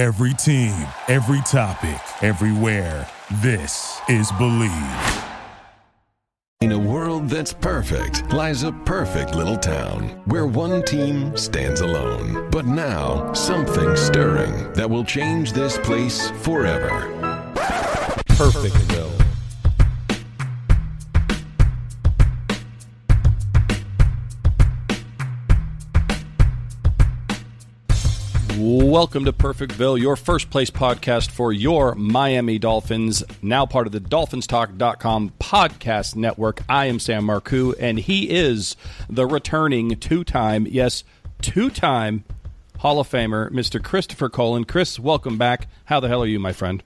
Every team, every topic, everywhere. This is Believe. In a world that's perfect lies a perfect little town where one team stands alone. But now, something stirring that will change this place forever. Perfectville. Welcome to Perfectville, your first place podcast for your Miami Dolphins, now part of the DolphinsTalk.com podcast network. I am Sam Marcoux, and he is the returning two time, yes, two time Hall of Famer, Mr. Christopher Colon. Chris, welcome back. How the hell are you, my friend?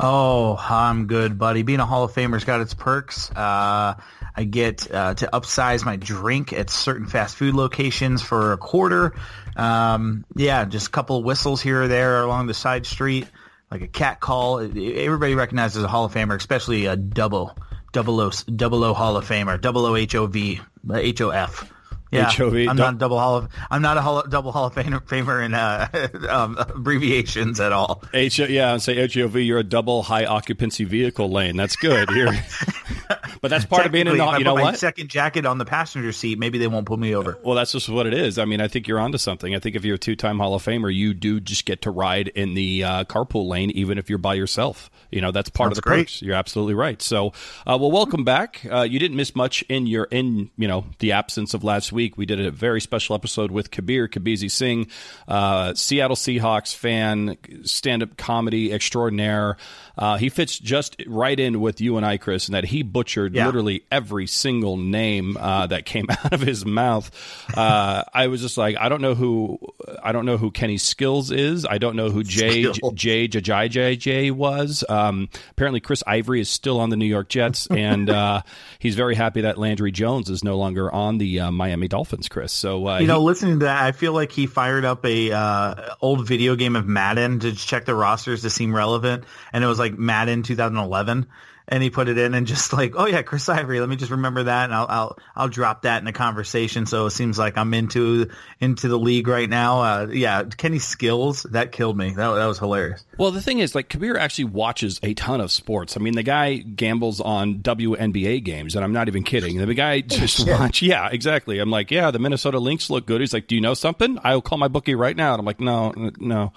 Oh, I'm good, buddy. Being a Hall of Famer's got its perks. Uh, I get uh, to upsize my drink at certain fast food locations for a quarter. Um, yeah, just a couple whistles here or there along the side street, like a cat call. Everybody recognizes a Hall of Famer, especially a double, double O, double O Hall of Famer, double O H O V, H O F. Yeah, HOV, I'm not a double hall of I'm not a hall, double hall of famer, famer in uh, um, abbreviations at all. H yeah, and say HOV. You're a double high occupancy vehicle lane. That's good. You're, but that's part of being in if I You know what? Second jacket on the passenger seat. Maybe they won't pull me over. Well, that's just what it is. I mean, I think you're onto something. I think if you're a two-time Hall of Famer, you do just get to ride in the uh, carpool lane, even if you're by yourself. You know, that's part of the great. perks. You're absolutely right. So, uh, well, welcome back. Uh, you didn't miss much in your in you know the absence of last week. We did a very special episode with Kabir Kabeezy Singh, uh, Seattle Seahawks fan, stand-up comedy extraordinaire. Uh, he fits just right in with you and I, Chris, in that he butchered Yeah. literally every single name uh, that came out of his mouth. Uh, I was just like, I don't know who, I don't know who Kenny Skills is. I don't know who Jay Skills. Jay Jay Jay was. Um, apparently, Chris Ivory is still on the New York Jets, and uh, he's very happy that Landry Jones is no longer on the uh, Miami Dolphins. Chris, so uh, You know, he- listening to that, I feel like he fired up a uh, old video game of Madden to check the rosters to seem relevant, and it was like Madden 2011, and he put it in and just like, oh yeah, Chris Ivory. Let me just remember that, and I'll I'll I'll drop that in the conversation. So it seems like I'm into into the league right now. Uh, yeah, Kenny Skills that killed me. That that was hilarious. Well, the thing is, like Kabir actually watches a ton of sports. I mean, the guy gambles on WNBA games, and I'm not even kidding. The guy just watch. Yeah, exactly. I'm like, yeah, the Minnesota Lynx look good. He's like, do you know something? I'll call my bookie right now. And I'm like, no, no.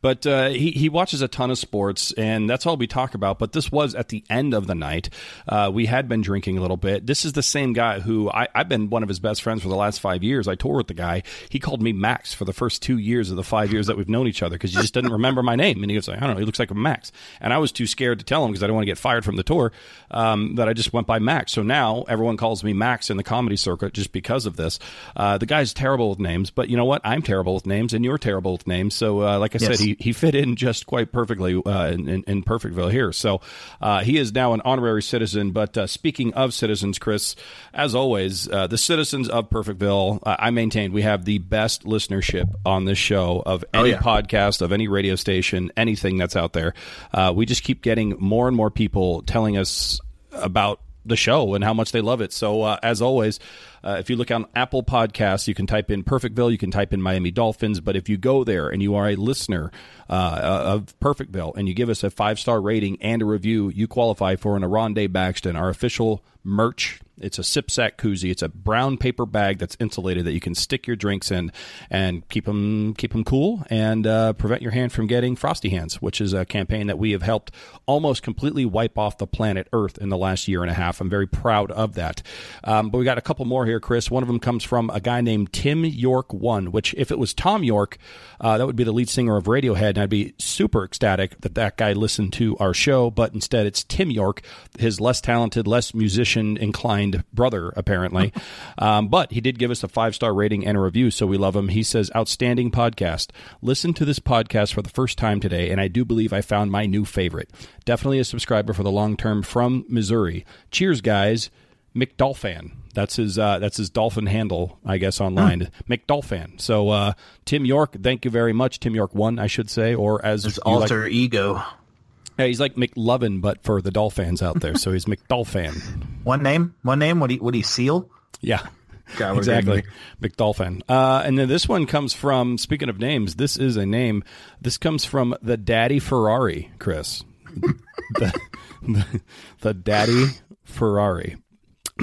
But uh, he he watches a ton of sports, and that's all we talk about. But this was at the end of the night. Uh, we had been drinking a little bit. This is the same guy who I, I've been one of his best friends for the last five years. I toured with the guy. He called me Max for the first two years of the five years that we've known each other because he just didn't remember my name. And he was like, I don't know, he looks like a Max. And I was too scared to tell him because I don't want to get fired from the tour um, that I just went by Max. So now everyone calls me Max in the comedy circuit just because of this. Uh, the guy's terrible with names, but you know what? I'm terrible with names and you're terrible with names. So, uh, like I Yes. said, he, he fit in just quite perfectly uh, in, in, in Perfectville here. So uh, he is now an honorary citizen. But uh, speaking of citizens, Chris, as always, uh, the citizens of Perfectville, uh, I maintain we have the best listenership on this show of any yeah. podcast, of any radio station, anything that's out there. Uh, we just keep getting more and more people telling us about the show and how much they love it. So, uh, as always, uh, if you look on Apple Podcasts, you can type in Perfectville, you can type in Miami Dolphins. But if you go there and you are a listener uh, of Perfectville and you give us a five star rating and a review, you qualify for an Aronde Baxton, our official merch. It's a sip sack koozie. It's a brown paper bag that's insulated that you can stick your drinks in and keep them keep them cool and uh, prevent your hand from getting frosty hands, which is a campaign that we have helped almost completely wipe off the planet Earth in the last year and a half. I'm very proud of that. Um, but we got a couple more here, Chris. One of them comes from a guy named Tim York One, which if it was Thom Yorke, uh, that would be the lead singer of Radiohead, and I'd be super ecstatic that that guy listened to our show. But instead, it's Tim York, his less talented, less musician inclined brother, apparently. um, but he did give us a five star rating and a review, so we love him. He says, "Outstanding podcast. Listen to this podcast for the first time today, and I do believe I found my new favorite. Definitely a subscriber for the long term from Missouri. Cheers, guys." McDolphin. That's his. Uh, that's his dolphin handle, I guess, online. McDolphin. So, uh, Tim York, thank you very much. Tim York one, I should say, or as His you like- alter ego. yeah, he's like McLovin, but for the Dolphins out there. So he's McDolphin. One name. One name. What do you, what do you seal? Yeah. God, what a great exactly. McDolphin. Uh, and then this one comes from, speaking of names, this is a name. This comes from the Daddy Ferrari, Chris. the, the, the Daddy Ferrari.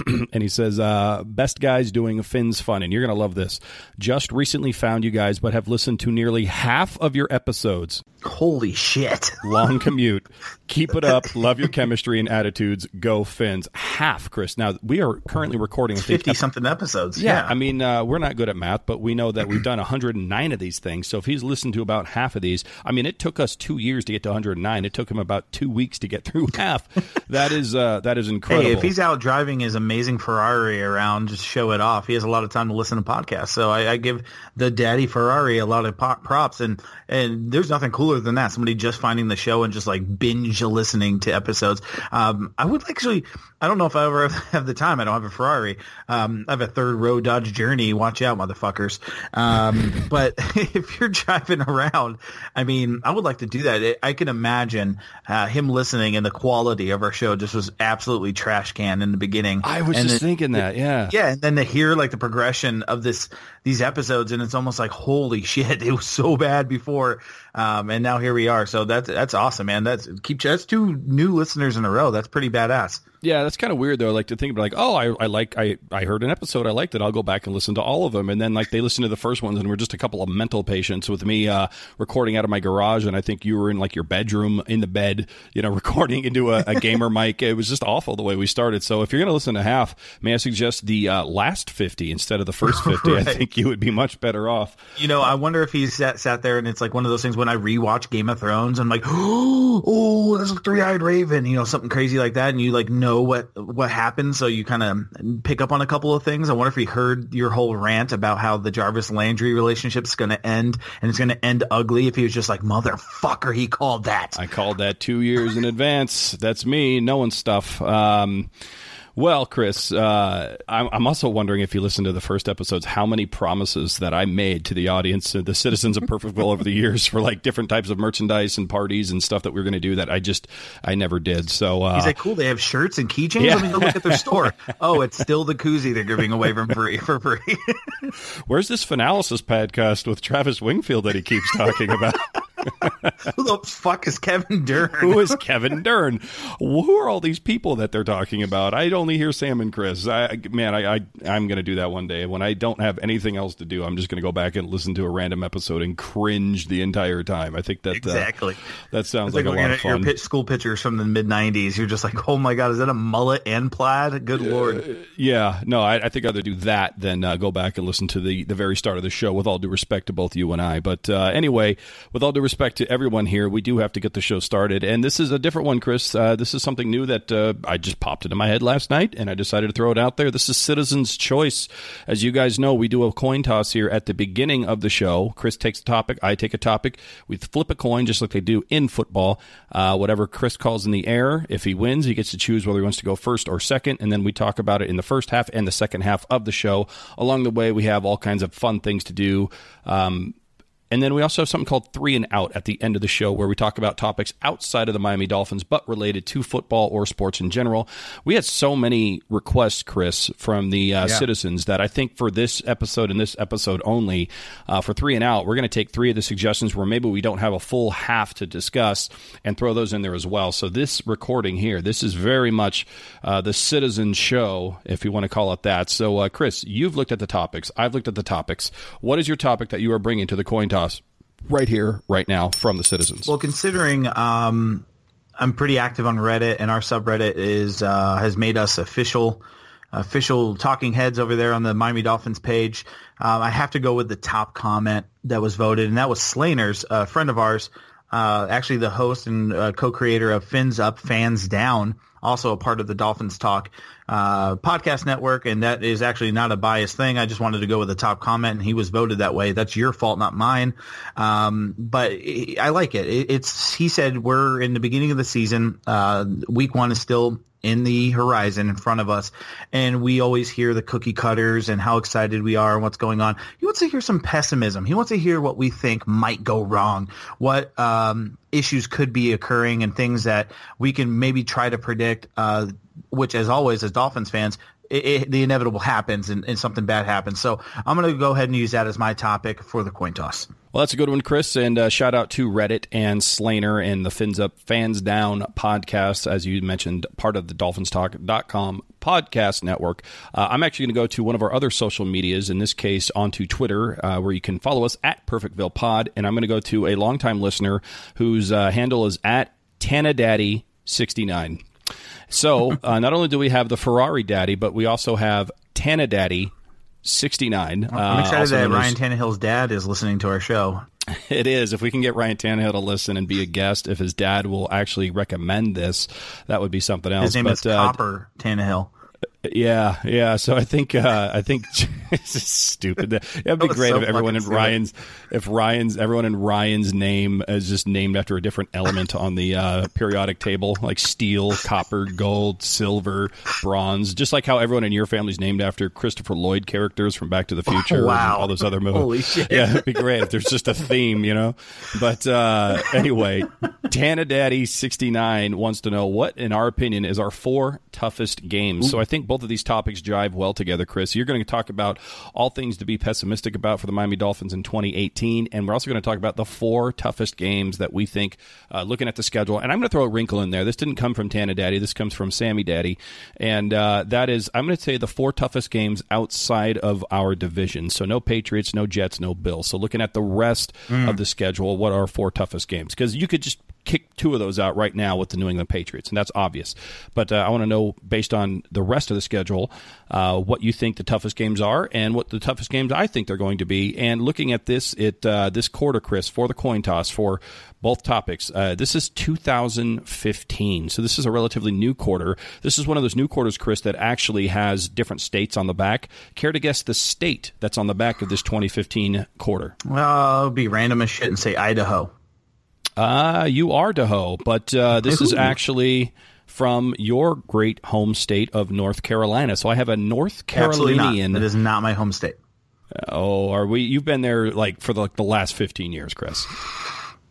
and he says, uh, best guys doing Finn's fun. And you're going to love this. Just recently found you guys, but have listened to nearly half of your episodes. Holy shit! Long commute. Keep it up. Love your chemistry and attitudes. Go Finns. Half, Chris. Now, we are currently recording, I think, Fifty something episodes. yeah, I mean, uh, we're not good at math, but we know that we've done 109 of these things. So if he's listened to about half of these, I mean, it took us two years to get to 109. It took him about two weeks to get through half. that is uh, that is incredible. Hey, if he's out driving his amazing Ferrari around, just show it off. He has a lot of time to listen to podcasts, so I, I give the daddy Ferrari a lot of pop, props. And and there's nothing cooler than that. Somebody just finding the show and just like binge listening to episodes. Um, I would actually, I don't know if I ever have the time. I don't have a Ferrari. Um, I have a third row Dodge Journey. Watch out, motherfuckers. Um, but if you're driving around, I mean, I would like to do that. I can imagine uh, him listening and the quality of our show just was absolutely trash can in the beginning. I was And just then- thinking that, yeah. yeah, and then to hear like the progression of this these episodes, and it's almost like holy shit, it was so bad before, um, and now here we are. So that's that's awesome, man. That's keep that's two new listeners in a row. That's pretty badass. Yeah, that's kind of weird though. Like to think about like, oh, I, I like I, I heard an episode, I liked it. I'll go back and listen to all of them, and then like they listen to the first ones, and we're just a couple of mental patients with me uh, recording out of my garage, and I think you were in like your bedroom in the bed, you know, recording into a, a gamer mic. It was just awful the way we started. So if you're gonna listen to half, may I suggest the uh, last fifty instead of the first fifty? I think you would be much better off. You know, I wonder if he sat, sat there and it's like one of those things when I rewatch Game of Thrones, I'm like, oh, there's a three-eyed raven, you know, something crazy like that, and you like know what what happened, so you kind of pick up on a couple of things. I wonder if he heard your whole rant about how the Jarvis Landry relationship's going to end, and it's going to end ugly. If he was just like, motherfucker, he called that. I called that two years in advance. That's me knowing stuff. Um, well, Chris, uh, I'm, I'm also wondering if you listen to the first episodes, how many promises that I made to the audience, the citizens of Perfectville over the years for like different types of merchandise and parties and stuff that we are going to do that I just, I never did. So, uh, He's like, cool. They have shirts and keychains. Yeah. Let me go look at their store. oh, it's still the koozie they're giving away for free. For free. where's this Finalysis podcast with Travis Wingfield that he keeps talking about? Who the fuck is Kevin Dern? Who is Kevin Dern? Who are all these people that they're talking about? I only hear Sam and Chris. I, man, I, I I'm going to do that one day when I don't have anything else to do. I'm just going to go back and listen to a random episode and cringe the entire time. I think that uh, Exactly. that sounds like, like, a lot of fun. pitch, school pictures from the mid '90s. You're just like, oh my god, is that a mullet and plaid? Good lord. Yeah, no, I, I think I'd rather do that than uh, go back and listen to the, the very start of the show, with all due respect to both you and I. But uh, anyway, with all due respect to everyone here, we do have to get the show started. And this is a different one, Chris. Uh, this is something new that uh, I just popped into my head last night, and I decided to throw it out there. This is Citizen's Choice. As you guys know, we do a coin toss here at the beginning of the show. Chris takes a topic, I take a topic. We flip a coin just like they do in football. Uh, whatever Chris calls in the air, if he wins, he gets to choose whether he wants to go first or second. And then we talk about it in the first half and the second half of the show. Along the way, we have all kinds of fun things to do. Um, and then we also have something called Three and Out at the end of the show where we talk about topics outside of the Miami Dolphins but related to football or sports in general. We had so many requests, Chris, from the uh, citizens that I think for this episode and this episode only, uh, for Three and Out, we're going to take three of the suggestions where maybe we don't have a full half to discuss and throw those in there as well. So this recording here, this is very much uh, the citizen show, if you want to call it that. So, uh, Chris, you've looked at the topics. I've looked at the topics. What is your topic that you are bringing to the coin toss right here, right now, from the citizens? Well, considering um, I'm pretty active on Reddit, and our subreddit is uh, has made us official official talking heads over there on the Miami Dolphins page. Um, I have to go with the top comment that was voted, and that was Slaner's, a friend of ours, uh, actually the host and uh, co-creator of Fins Up, Fans Down, also a part of the Dolphins Talk uh, podcast network, and that is actually not a biased thing. I just wanted to go with the top comment, and he was voted that way. That's your fault, not mine. Um, but I I like it. it. It's he said we're in the beginning of the season. Uh, week one is still in the horizon in front of us and we always hear the cookie cutters and how excited we are and what's going on he wants to hear some pessimism he wants to hear what we think might go wrong what um, issues could be occurring and things that we can maybe try to predict uh, which as always as dolphins fans it, it, the inevitable happens and, and something bad happens. So I'm going to go ahead and use that as my topic for the coin toss. Well, that's a good one, Chris. And uh, shout out to Reddit and Slainer and the Fins Up, Fans Down podcast, as you mentioned, part of the DolphinsTalk.com podcast network. Uh, I'm actually going to go to one of our other social medias, in this case, onto Twitter, uh, where you can follow us at Perfectville Pod. And I'm going to go to a longtime listener whose uh, handle is at Tanadaddy69. So uh, not only do we have the Ferrari Daddy, but we also have Tanadaddy 69. I'm excited uh, that Ryan Tannehill's dad is listening to our show. It is. If we can get Ryan Tannehill to listen and be a guest, if his dad will actually recommend this, that would be something else. His name but, is Copper uh, Tannehill. Yeah, yeah. So I think uh, I think this is stupid. It'd be great so if everyone in Ryan's if Ryan's everyone in Ryan's name is just named after a different element on the uh, periodic table, like steel, copper, gold, silver, bronze. Just like how everyone in your family's named after Christopher Lloyd characters from Back to the Future wow. and all those other movies. Holy shit! Yeah, it'd be great if there's just a theme, you know. But uh, anyway, Tana Daddy sixty nine wants to know what, in our opinion, is our four toughest games. So I think both of these topics jive well together, Chris. You're going to talk about all things to be pessimistic about for the Miami Dolphins in 2018, and we're also going to talk about the four toughest games that we think, uh, looking at the schedule. And I'm going to throw a wrinkle in there. This didn't come from Tana Daddy. This comes from Sammy Daddy, and uh, that is I'm going to say the four toughest games outside of our division. So no Patriots, no Jets, no Bills. So looking at the rest mm. of the schedule, what are our four toughest games? Because you could just kick two of those out right now with the New England Patriots, and that's obvious. But uh, I want to know, based on the rest of the schedule, uh, what you think the toughest games are, and what the toughest games I think they're going to be. And looking at this, it uh, this quarter, Chris, for the coin toss for both topics. Uh, this is 2015, so this is a relatively new quarter. This is one of those new quarters, Chris, that actually has different states on the back. Care to guess the state that's on the back of this 2015 quarter? Well, I'll be random as shit and say Idaho. Uh, you are Daho, but uh, this is actually from your great home state of North Carolina. So I have a North Carolinian. It is not my home state. Oh, are we? You've been there like for the, like the last fifteen years, Chris.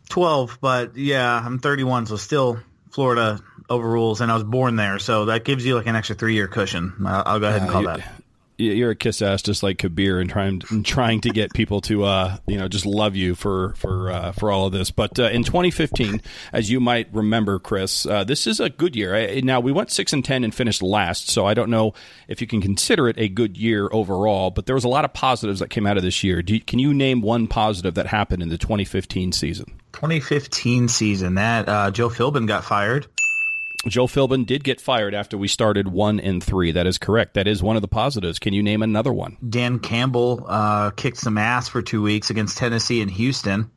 Twelve, but yeah, I'm 31, so still Florida overrules, and I was born there, so that gives you like an extra three year cushion. I'll, I'll go ahead and call uh, that you're a kiss ass just like Kabir and trying and trying to get people to uh, you know just love you for for uh, for all of this. But uh, in 2015, as you might remember, Chris, uh, this is a good year. I, now we went six and ten and finished last, so I don't know if you can consider it a good year overall. But there was a lot of positives that came out of this year. You, can you name one positive that happened in the 2015 season? 2015 season that uh, Joe Philbin got fired. Joe Philbin did get fired after we started one and three. That is correct. That is one of the positives. Can you name another one? Dan Campbell uh, kicked some ass for two weeks against Tennessee and Houston.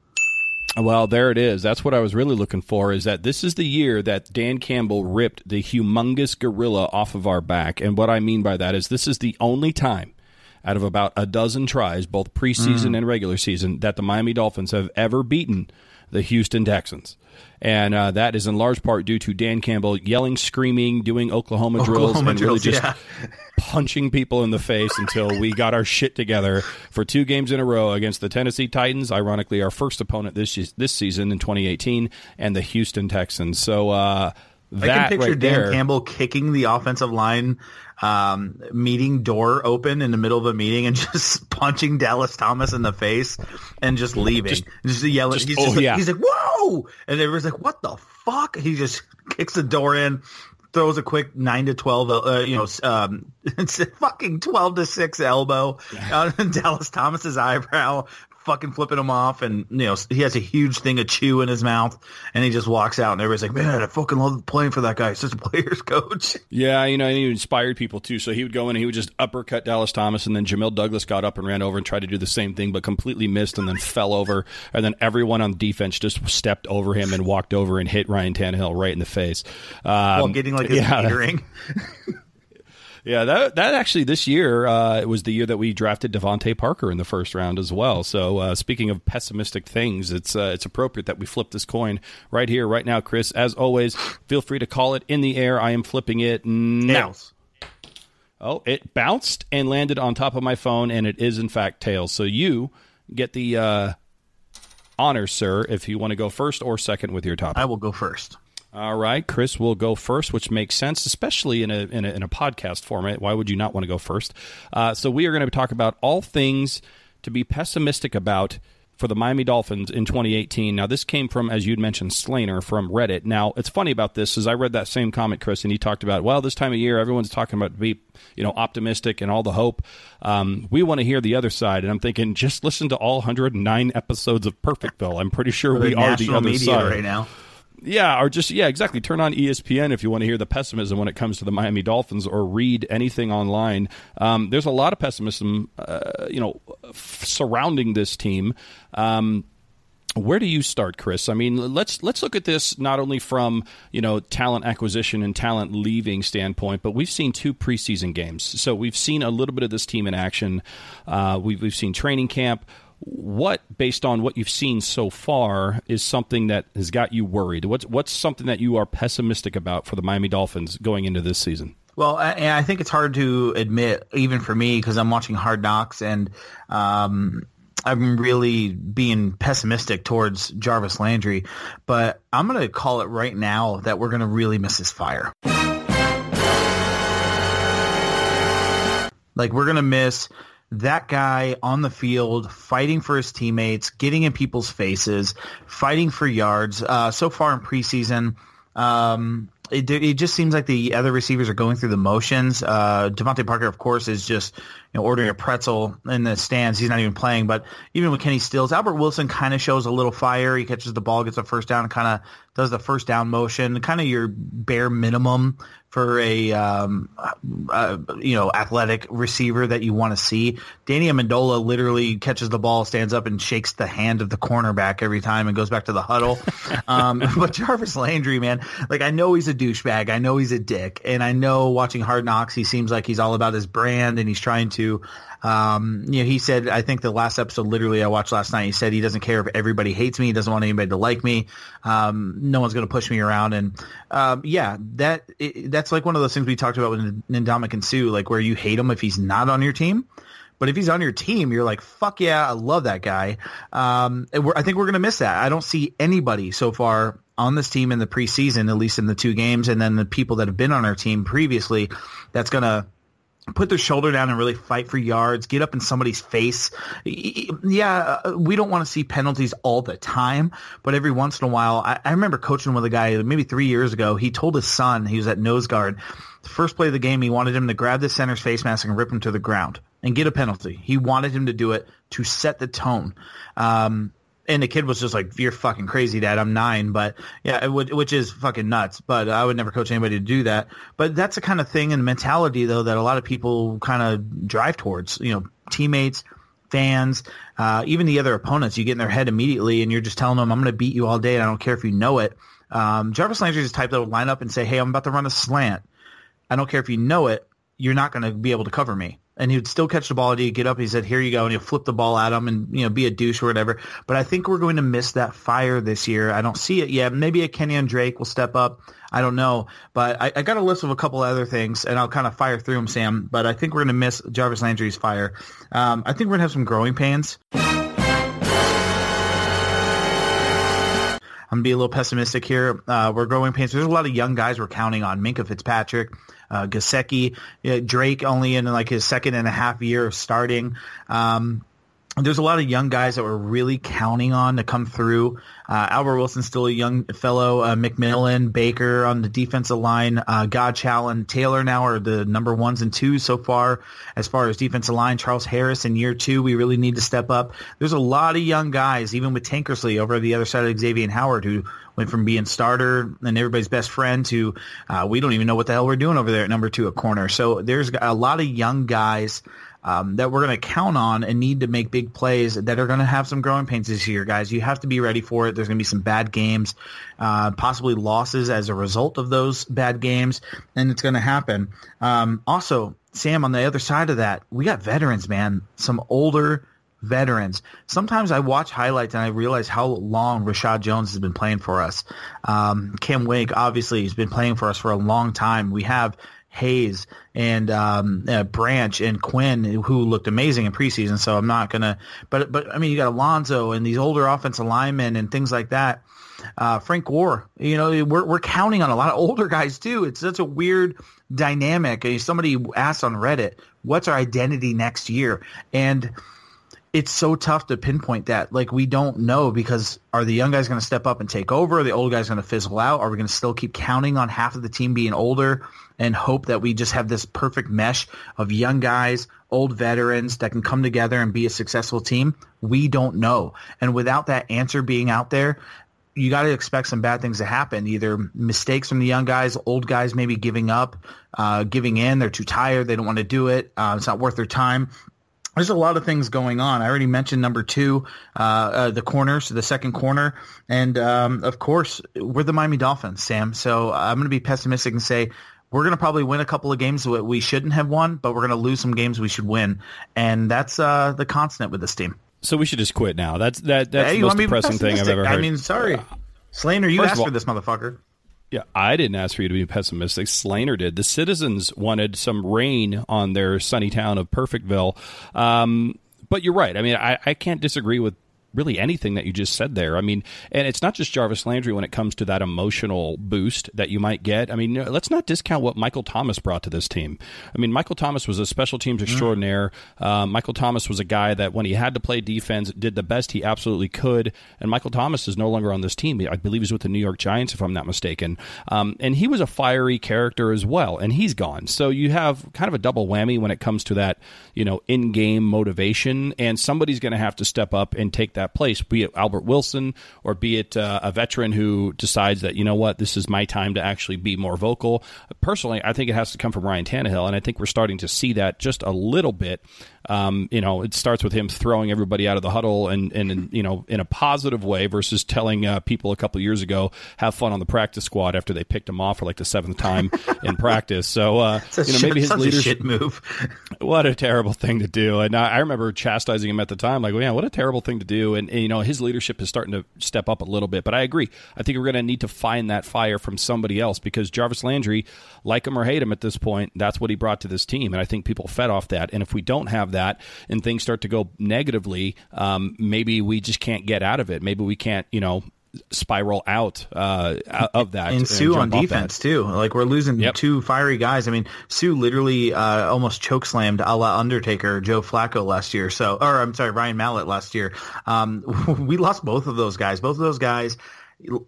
Well, there it is. That's what I was really looking for. Is that this is the year that Dan Campbell ripped the humongous gorilla off of our back, and what I mean by that is this is the only time out of about a dozen tries, both preseason mm. and regular season, that the Miami Dolphins have ever beaten the Houston Texans and uh, that is in large part due to Dan Campbell yelling, screaming, doing Oklahoma, Oklahoma drills, and drills, really just yeah. punching people in the face until we got our shit together for two games in a row against the Tennessee Titans, ironically our first opponent this this season in 2018, and the Houston Texans. So. Uh, I can picture right Dan there, Campbell kicking the offensive line um, meeting door open in the middle of a meeting and just punching Dallas Thomas in the face and just leaving, just, just yelling. Just, he's, oh, just yeah. he's like, "Whoa!" And everyone's like, "What the fuck?" He just kicks the door in, throws a quick nine to twelve, uh, you know, um, fucking twelve to six elbow on Dallas Thomas's eyebrow, fucking flipping him off, and you know he has a huge thing of chew in his mouth, and he just walks out, and everybody's like, "Man, I fucking love playing for that guy. He's just a player's coach." Yeah, you know, and he inspired people too. So he would go in and he would just uppercut Dallas Thomas, and then Jamil Douglas got up and ran over and tried to do the same thing, but completely missed, and then fell over, and then everyone on defense just stepped over him and walked over and hit Ryan Tannehill right in the face um, while getting like his yeah. Yeah, that that actually this year uh, it was the year that we drafted DeVante Parker in the first round as well. So uh, speaking of pessimistic things, it's uh, it's appropriate that we flip this coin right here, right now, Chris. As always, feel free to call it in the air. I am flipping it now. Tails. Oh, it bounced and landed on top of my phone, and it is in fact tails. So you get the uh, honor, sir, if you want to go first or second with your topic. I will go first. All right, Chris will go first, which makes sense, especially in a in a, in a podcast format. Why would you not want to go first? Uh, so we are going to talk about all things to be pessimistic about for the Miami Dolphins in 2018. Now, this came from, as you'd mentioned, Slainer from Reddit. Now, it's funny about this is I read that same comment, Chris, and he talked about, well, this time of year, everyone's talking about be, you know, optimistic and all the hope. Um, we want to hear the other side, and I'm thinking, just listen to all 109 episodes of Perfectville. I'm pretty sure we are the other side right now. Yeah, or just yeah, exactly. Turn on ESPN if you want to hear the pessimism when it comes to the Miami Dolphins, or read anything online. Um, there's a lot of pessimism, uh, you know, f- surrounding this team. Um, where do you start, Chris? I mean, let's let's look at this not only from you know talent acquisition and talent leaving standpoint, but we've seen two preseason games, so we've seen a little bit of this team in action. Uh, we've we've seen training camp what, based on what you've seen so far, is something that has got you worried? What's what's something that you are pessimistic about for the Miami Dolphins going into this season? Well, I, I think it's hard to admit, even for me, because I'm watching Hard Knocks and um, I'm really being pessimistic towards Jarvis Landry. But I'm going to call it right now that we're going to really miss his fire. Like we're going to miss that guy on the field fighting for his teammates, getting in people's faces, fighting for yards. Uh, so far in preseason, um, it, it, just seems like the other receivers are going through the motions. Uh, DeVante Parker, of course, is just you know, ordering a pretzel in the stands. He's not even playing. But even with Kenny Stills, Albert Wilson kind of shows a little fire. He catches the ball, gets a first down, kind of does the first down motion, kind of your bare minimum for a um, uh, you know athletic receiver that you want to see. Danny Amendola literally catches the ball, stands up, and shakes the hand of the cornerback every time, and goes back to the huddle. um, but Jarvis Landry, man, like I know he's a douchebag, I know he's a dick, and I know watching Hard Knocks, he seems like he's all about his brand, and he's trying to um, you know, he said, I think the last episode, literally, I watched last night. He said he doesn't care if everybody hates me. He doesn't want anybody to like me. Um, no one's going to push me around. And um, yeah, that it, that's like one of those things we talked about with Ndamukong Suh, like where you hate him if he's not on your team. But if he's on your team, you're like, fuck yeah, I love that guy. Um, I think we're going to miss that. I don't see anybody so far on this team in the preseason, at least in the two games, and then the people that have been on our team previously, that's going to put their shoulder down and really fight for yards, get up in somebody's face. Yeah, uh, we don't want to see penalties all the time, but every once in a while, I, I remember coaching with a guy maybe three years ago. He told his son, he was at nose guard, the first play of the game, he wanted him to grab the center's face mask and rip him to the ground and get a penalty. He wanted him to do it to set the tone. Um, and the kid was just like, "You're fucking crazy, Dad. I'm nine, but yeah, would, which is fucking nuts. But I would never coach anybody to do that. But that's the kind of thing and mentality though that a lot of people kind of drive towards. You know, teammates, fans, uh, even the other opponents. You get in their head immediately, and you're just telling them, "I'm going to beat you all day, and I don't care if you know it." Um, Jarvis Landry the type that would line up and say, "Hey, I'm about to run a slant. I don't care if you know it. You're not going to be able to cover me." And he would still catch the ball. He'd get up. And He said, "Here you go," and he'd flip the ball at him and you know be a douche or whatever. But I think we're going to miss that fire this year. I don't see it yet. Maybe a Kenyan Drake will step up. I don't know, but I, I got a list of a couple other things, and I'll kind of fire through them, Sam. But I think we're going to miss Jarvis Landry's fire. Um, I think we're going to have some growing pains. I'm gonna be a little pessimistic here. Uh, we're growing pains. There's a lot of young guys we're counting on. Minkah Fitzpatrick, uh, Gesicki, Drake only in like his second and a half year of starting. Um, there's a lot of young guys that we're really counting on to come through. Uh, Albert Wilson's still a young fellow. Uh, McMillan, Baker on the defensive line. Uh, Godchaux and Taylor now are the number ones and twos so far as far as defensive line. Charles Harris in year two, we really need to step up. There's a lot of young guys, even with Tankersley over the other side of Xavier Howard, who went from being starter and everybody's best friend to uh, we don't even know what the hell we're doing over there at number two at corner. So there's a lot of young guys um, that we're going to count on and need to make big plays that are going to have some growing pains this year, guys. You have to be ready for it. There's going to be some bad games, uh, possibly losses as a result of those bad games, and it's going to happen. Um, also, Sam, on the other side of that, we got veterans, man. Some older veterans. Sometimes I watch highlights and I realize how long Reshad Jones has been playing for us. Um, Cam Wake, obviously, has been playing for us for a long time. We have Hayes and um, uh, Branch and Quinn, who looked amazing in preseason. So I'm not gonna, but but I mean, you got Alonzo and these older offensive linemen and things like that. Uh, Frank Gore, you know, we're we're counting on a lot of older guys too. It's such a weird dynamic. Somebody asked on Reddit, "What's our identity next year?" and it's so tough to pinpoint that. Like we don't know because are the young guys going to step up and take over? Are the old guys going to fizzle out? Are we going to still keep counting on half of the team being older and hope that we just have this perfect mesh of young guys, old veterans that can come together and be a successful team? We don't know. And without that answer being out there, you got to expect some bad things to happen. Either mistakes from the young guys, old guys maybe giving up, uh, giving in. They're too tired. They don't want to do it. Uh, it's not worth their time there's a lot of things going on. I already mentioned number two, uh, uh, the corners, the second corner, and um, of course we're the Miami Dolphins, Sam. So I'm going to be pessimistic and say we're going to probably win a couple of games that we shouldn't have won, but we're going to lose some games we should win, and that's uh, the constant with this team. So we should just quit now. That's that. That's hey, the most depressing thing I've ever heard. I mean, sorry, Slainer, you First asked all, for this motherfucker. Yeah, I didn't ask for you to be pessimistic. Slainer did. The citizens wanted some rain on their sunny town of Perfectville. Um, but you're right. I mean, I, I can't disagree with really anything that you just said there. I mean, and it's not just Jarvis Landry when it comes to that emotional boost that you might get. I mean, let's not discount what Michael Thomas brought to this team. I mean, Michael Thomas was a special teams extraordinaire. Mm. Uh, Michael Thomas was a guy that when he had to play defense, did the best he absolutely could. And Michael Thomas is no longer on this team. I believe he's with the New York Giants, if I'm not mistaken. Um, and he was a fiery character as well, and he's gone. So you have kind of a double whammy when it comes to that, you know, in-game motivation, and somebody's going to have to step up and take that that place, be it Albert Wilson or be it uh, a veteran who decides that, you know what, this is my time to actually be more vocal. Personally, I think it has to come from Ryan Tannehill, and I think we're starting to see that just a little bit um, you know, it starts with him throwing everybody out of the huddle and, and, you know, in a positive way versus telling uh, people a couple years ago, have fun on the practice squad after they picked him off for like the seventh time in practice. So, uh, you know, maybe his leadership move. what a terrible thing to do. And I, I, remember chastising him at the time, like, well, yeah, what a terrible thing to do. And, and, you know, his leadership is starting to step up a little bit. But I agree. I think we're going to need to find that fire from somebody else because Jarvis Landry, like him or hate him at this point, that's what he brought to this team. And I think people fed off that. And if we don't have that and things start to go negatively, um, maybe we just can't get out of it. Maybe we can't, you know, spiral out uh, of that. And, and Suh on defense too. Like we're losing yep. two fiery guys. I mean, Suh literally uh, almost choke slammed a la Undertaker Joe Flacco last year. So, or I'm sorry, Ryan Mallett last year. Um, we lost both of those guys. Both of those guys.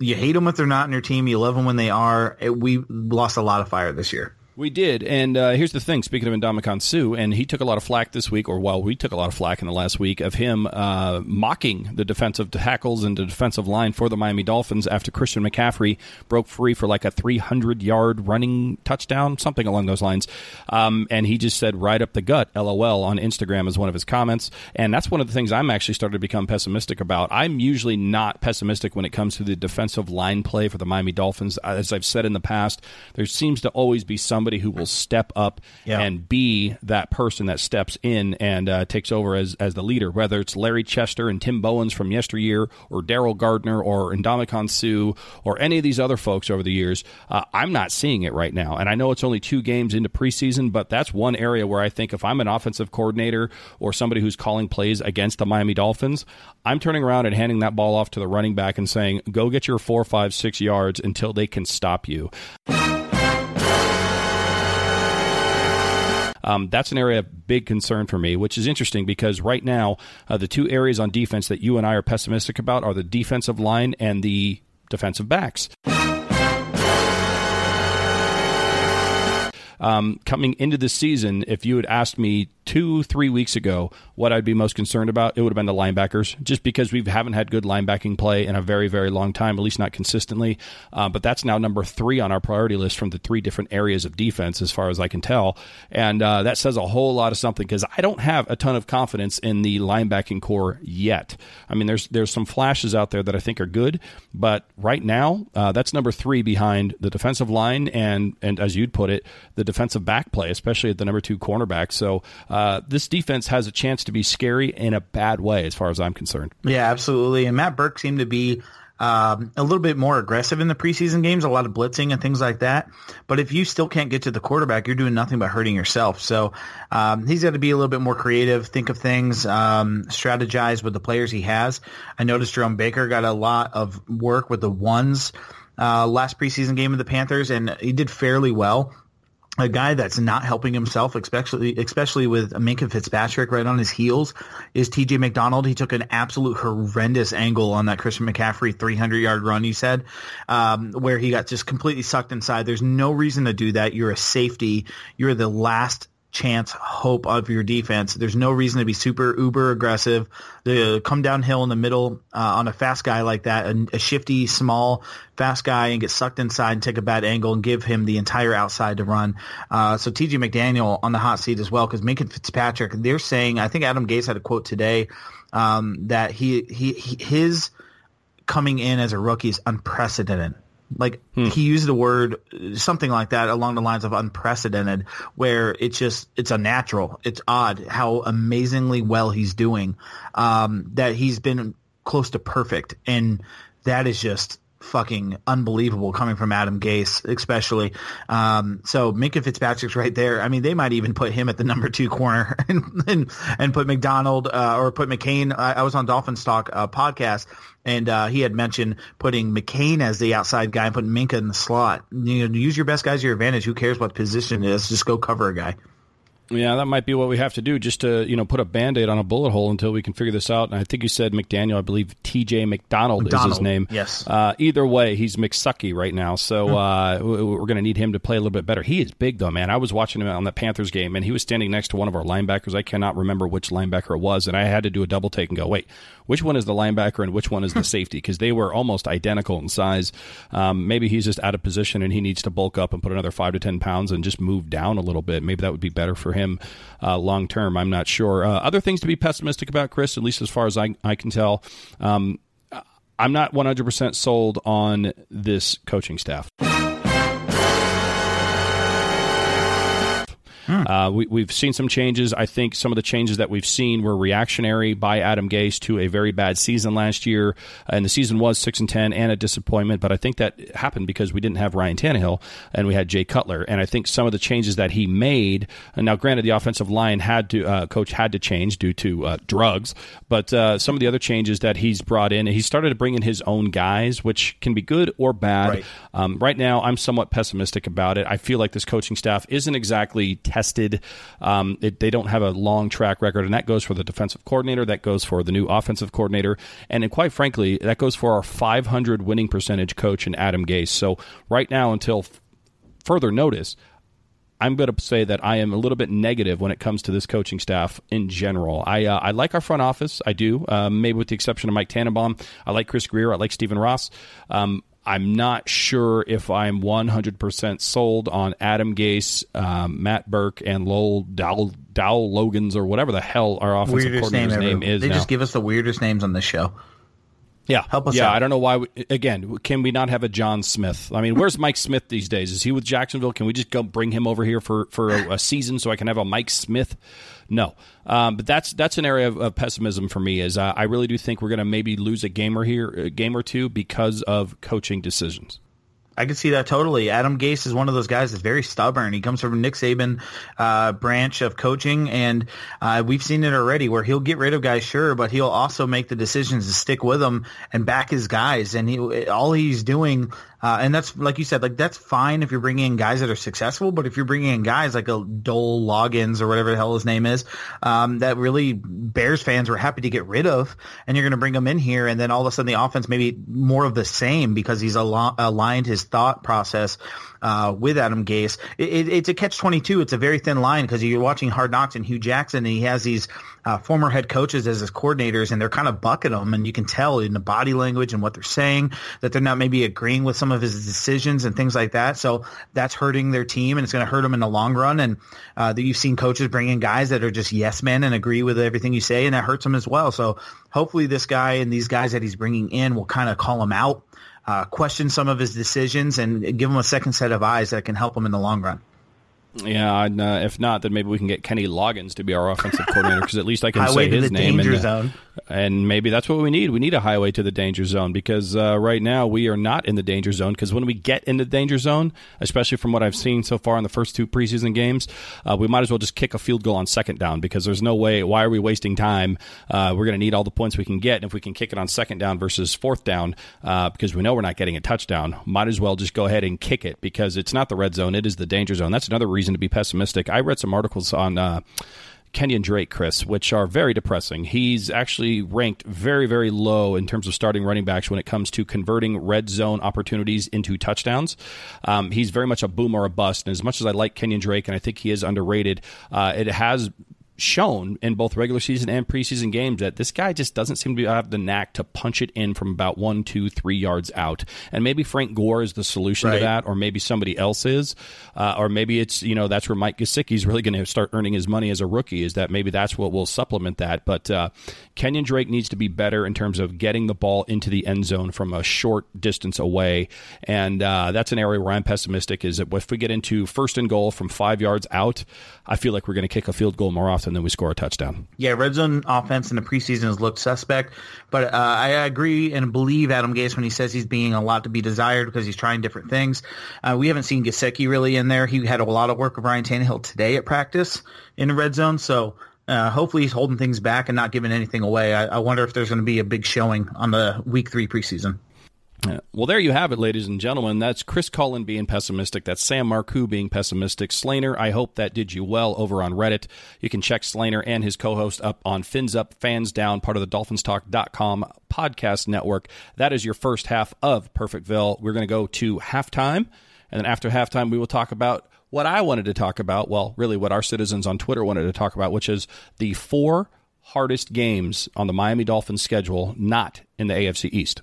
You hate them if they're not in your team. You love them when they are. We lost a lot of fire this year. We did, and uh, here's the thing. Speaking of Ndamukong Suh, and he took a lot of flack this week, or well, we took a lot of flack in the last week of him uh, mocking the defensive tackles and the defensive line for the Miami Dolphins after Christian McCaffrey broke free for like a 300 yard running touchdown, something along those lines. Um, and he just said right up the gut, LOL, on Instagram as one of his comments. And that's one of the things I'm actually starting to become pessimistic about. I'm usually not pessimistic when it comes to the defensive line play for the Miami Dolphins. As I've said in the past, there seems to always be some somebody who will step up yeah. and be that person that steps in and uh, takes over as, as the leader, whether it's Larry Chester and Tim Bowens from yesteryear, or Daryl Gardner, or Ndamukong Suh, or any of these other folks over the years. Uh, I'm not seeing it right now. And I know it's only two games into preseason, but that's one area where I think if I'm an offensive coordinator or somebody who's calling plays against the Miami Dolphins, I'm turning around and handing that ball off to the running back and saying, go get your four, five, six yards until they can stop you. Um, that's an area of big concern for me, which is interesting because right now, uh, the two areas on defense that you and I are pessimistic about are the defensive line and the defensive backs. Um, coming into the season, if you had asked me two, three weeks ago what I'd be most concerned about, it would have been the linebackers, just because we haven't had good linebacking play in a very, very long time, at least not consistently. Uh, but that's now number three on our priority list from the three different areas of defense, as far as I can tell. And uh, that says a whole lot of something because I don't have a ton of confidence in the linebacking core yet. I mean, there's there's some flashes out there that I think are good, but right now, uh, that's number three behind the defensive line and, and as you'd put it, the defensive back play, especially at the number two cornerback. So uh, this defense has a chance to be scary in a bad way, as far as I'm concerned. Yeah, absolutely. And Matt Burke seemed to be um, a little bit more aggressive in the preseason games, a lot of blitzing and things like that. But if you still can't get to the quarterback, you're doing nothing but hurting yourself. So um, he's got to be a little bit more creative, think of things, um, strategize with the players he has. I noticed Jerome Baker got a lot of work with the ones uh, last preseason game of the Panthers, and he did fairly well a guy that's not helping himself, especially especially with Minkah Fitzpatrick right on his heels, is T.J. McDonald. He took an absolute horrendous angle on that Christian McCaffrey 300 yard run. You said um, where he got just completely sucked inside. There's no reason to do that. You're a safety. You're the last chance hope of your defense. There's no reason to be super uber aggressive. To come downhill in the middle uh, on a fast guy like that, a, a, shifty, small, fast guy, and get sucked inside and take a bad angle and give him the entire outside to run. Uh, so T.J. McDaniel on the hot seat as well because Minkah Fitzpatrick. They're saying I think Adam Gase had a quote today um, that he, he he his coming in as a rookie is unprecedented. Like hmm. he used the word something like that along the lines of unprecedented, where it's just it's unnatural. It's odd how amazingly well he's doing. Um, that he's been close to perfect, and that is just fucking unbelievable coming from Adam Gase, especially. Um, so Minkah Fitzpatrick's right there. I mean, they might even put him at the number two corner and and, and put McDonald uh, or put McCain. I, I was on Dolphin Talk uh, podcast and uh, he had mentioned putting McCain as the outside guy and putting Minkah in the slot. You know, use your best guys to your advantage. Who cares what position it is? Just go cover a guy. Yeah, that might be what we have to do, just to you know put a band-aid on a bullet hole until we can figure this out. And I think you said McDaniel. I believe T.J. McDonald, McDonald, is his name. Yes. Uh, either way, he's McSucky right now, so hmm. uh, we're going to need him to play a little bit better. He is big though, man. I was watching him on that Panthers game, and he was standing next to one of our linebackers. I cannot remember which linebacker it was, and I had to do a double take and go, wait, which one is the linebacker and which one is the safety? Because they were almost identical in size. Um, maybe he's just out of position and he needs to bulk up and put another five to ten pounds and just move down a little bit. Maybe that would be better for him. Uh, long term. I'm not sure. Uh, other things to be pessimistic about, Chris, at least as far as I, I can tell. Um, I'm not 100% sold on this coaching staff. Hmm. Uh, we, have seen some changes. I think some of the changes that we've seen were reactionary by Adam Gase to a very bad season last year, and the season was six and ten and a disappointment. But I think that happened because we didn't have Ryan Tannehill and we had Jay Cutler, and I think some of the changes that he made. And now, granted, the offensive line had to uh, coach had to change due to uh, drugs, but uh, some of the other changes that he's brought in, he started to bring in his own guys, which can be good or bad. Right, um, right now, I'm somewhat pessimistic about it. I feel like this coaching staff isn't exactly tested. Um, it, they don't have a long track record, and that goes for the defensive coordinator, that goes for the new offensive coordinator, and, and quite frankly, that goes for our 500 winning percentage coach in Adam Gase. So right now, until f- further notice, I'm going to say that I am a little bit negative when it comes to this coaching staff in general. I uh, I like our front office, I do, um, maybe with the exception of Mike Tannenbaum. I like Chris Grier, I like Stephen Ross. Um, I'm not sure if I'm 100% sold on Adam Gase, um, Matt Burke, and Lowell Dowell Loggins or whatever the hell our offensive weirdest coordinator's name, name is. They now. just give us the weirdest names on this show. Yeah, help us. Yeah, out. I don't know why. We, again, can we not have a John Smith? I mean, where's Mike Smith these days? Is he with Jacksonville? Can we just go bring him over here for for a, a season so I can have a Mike Smith? No, um, but that's that's an area of, of pessimism for me. Is uh, I really do think we're going to maybe lose a game or here, a game or two because of coaching decisions. I can see that totally. Adam Gase is one of those guys that's very stubborn. He comes from Nick Saban uh, branch of coaching, and uh, we've seen it already where he'll get rid of guys, sure, but he'll also make the decisions to stick with them and back his guys. And he, all he's doing uh, and that's like you said, like that's fine if you're bringing in guys that are successful, but if you're bringing in guys like a Dole Loggins or whatever the hell his name is, um, that really Bears fans were happy to get rid of, and you're going to bring them in here, and then all of a sudden the offense maybe more of the same because he's al- aligned his thought process uh, with Adam Gase. It, it, it's a catch twenty two. It's a very thin line because you're watching Hard Knocks and Hue Jackson, and he has these uh, former head coaches as his coordinators, and they're kind of bucking them, and you can tell in the body language and what they're saying that they're not maybe agreeing with some of his decisions and things like that. So that's hurting their team, and it's going to hurt them in the long run. And uh, that you've seen coaches bring in guys that are just yes men and agree with everything you say, and that hurts them as well. So hopefully, this guy and these guys that he's bringing in will kind of call him out uh, question some of his decisions and give him a second set of eyes that can help him in the long run. Yeah, and, uh, if not, then maybe we can get Kenny Loggins to be our offensive coordinator because at least I can say his name. danger and, uh, zone. and maybe that's what we need. We need a highway to the danger zone because uh, right now we are not in the danger zone. Because when we get in the danger zone, especially from what I've seen so far in the first two preseason games, uh, we might as well just kick a field goal on second down because there's no way. Why are we wasting time? Uh, we're going to need all the points we can get, and if we can kick it on second down versus fourth down, uh, because we know we're not getting a touchdown, might as well just go ahead and kick it because it's not the red zone; it is the danger zone. That's another reason to be pessimistic. I read some articles on. Uh, Kenyan Drake, Chris, which are very depressing. He's actually ranked very, very low in terms of starting running backs when it comes to converting red zone opportunities into touchdowns. Um, he's very much a boom or a bust. And as much as I like Kenyan Drake and I think he is underrated, uh, it has shown in both regular season and preseason games that this guy just doesn't seem to have the knack to punch it in from about one, two, three yards out. And maybe Frank Gore is the solution Right. to that, or maybe somebody else is, uh, or maybe it's you know that's where Mike Gesicki is really going to start earning his money as a rookie. Is that maybe that's what will supplement that? But uh, Kenyan Drake needs to be better in terms of getting the ball into the end zone from a short distance away, and uh, that's an area where I'm pessimistic. Is that if we get into first and goal from five yards out, I feel like we're going to kick a field goal more often than we score a touchdown. Yeah, red zone offense in the preseason has looked suspect, but uh, I agree and believe Adam Gase when he says he's being a lot to be desired because he's trying different things. Uh, we haven't seen Gesicki really in there. He had a lot of work with Ryan Tannehill today at practice in the red zone, so uh, hopefully he's holding things back and not giving anything away. I, I wonder if there's going to be a big showing on the week three preseason. Well, there you have it, ladies and gentlemen. That's Chris Cullen being pessimistic. That's Sam Marcoux being pessimistic. Slainer, I hope that did you well over on Reddit. You can check Slainer and his co-host up on Fins Up, Fans Down, part of the DolphinsTalk.com podcast network. That is your first half of Perfectville. We're going to go to halftime, and then after halftime, we will talk about what I wanted to talk about. Well, really, what our citizens on Twitter wanted to talk about, which is the four hardest games on the Miami Dolphins schedule, not in the AFC East.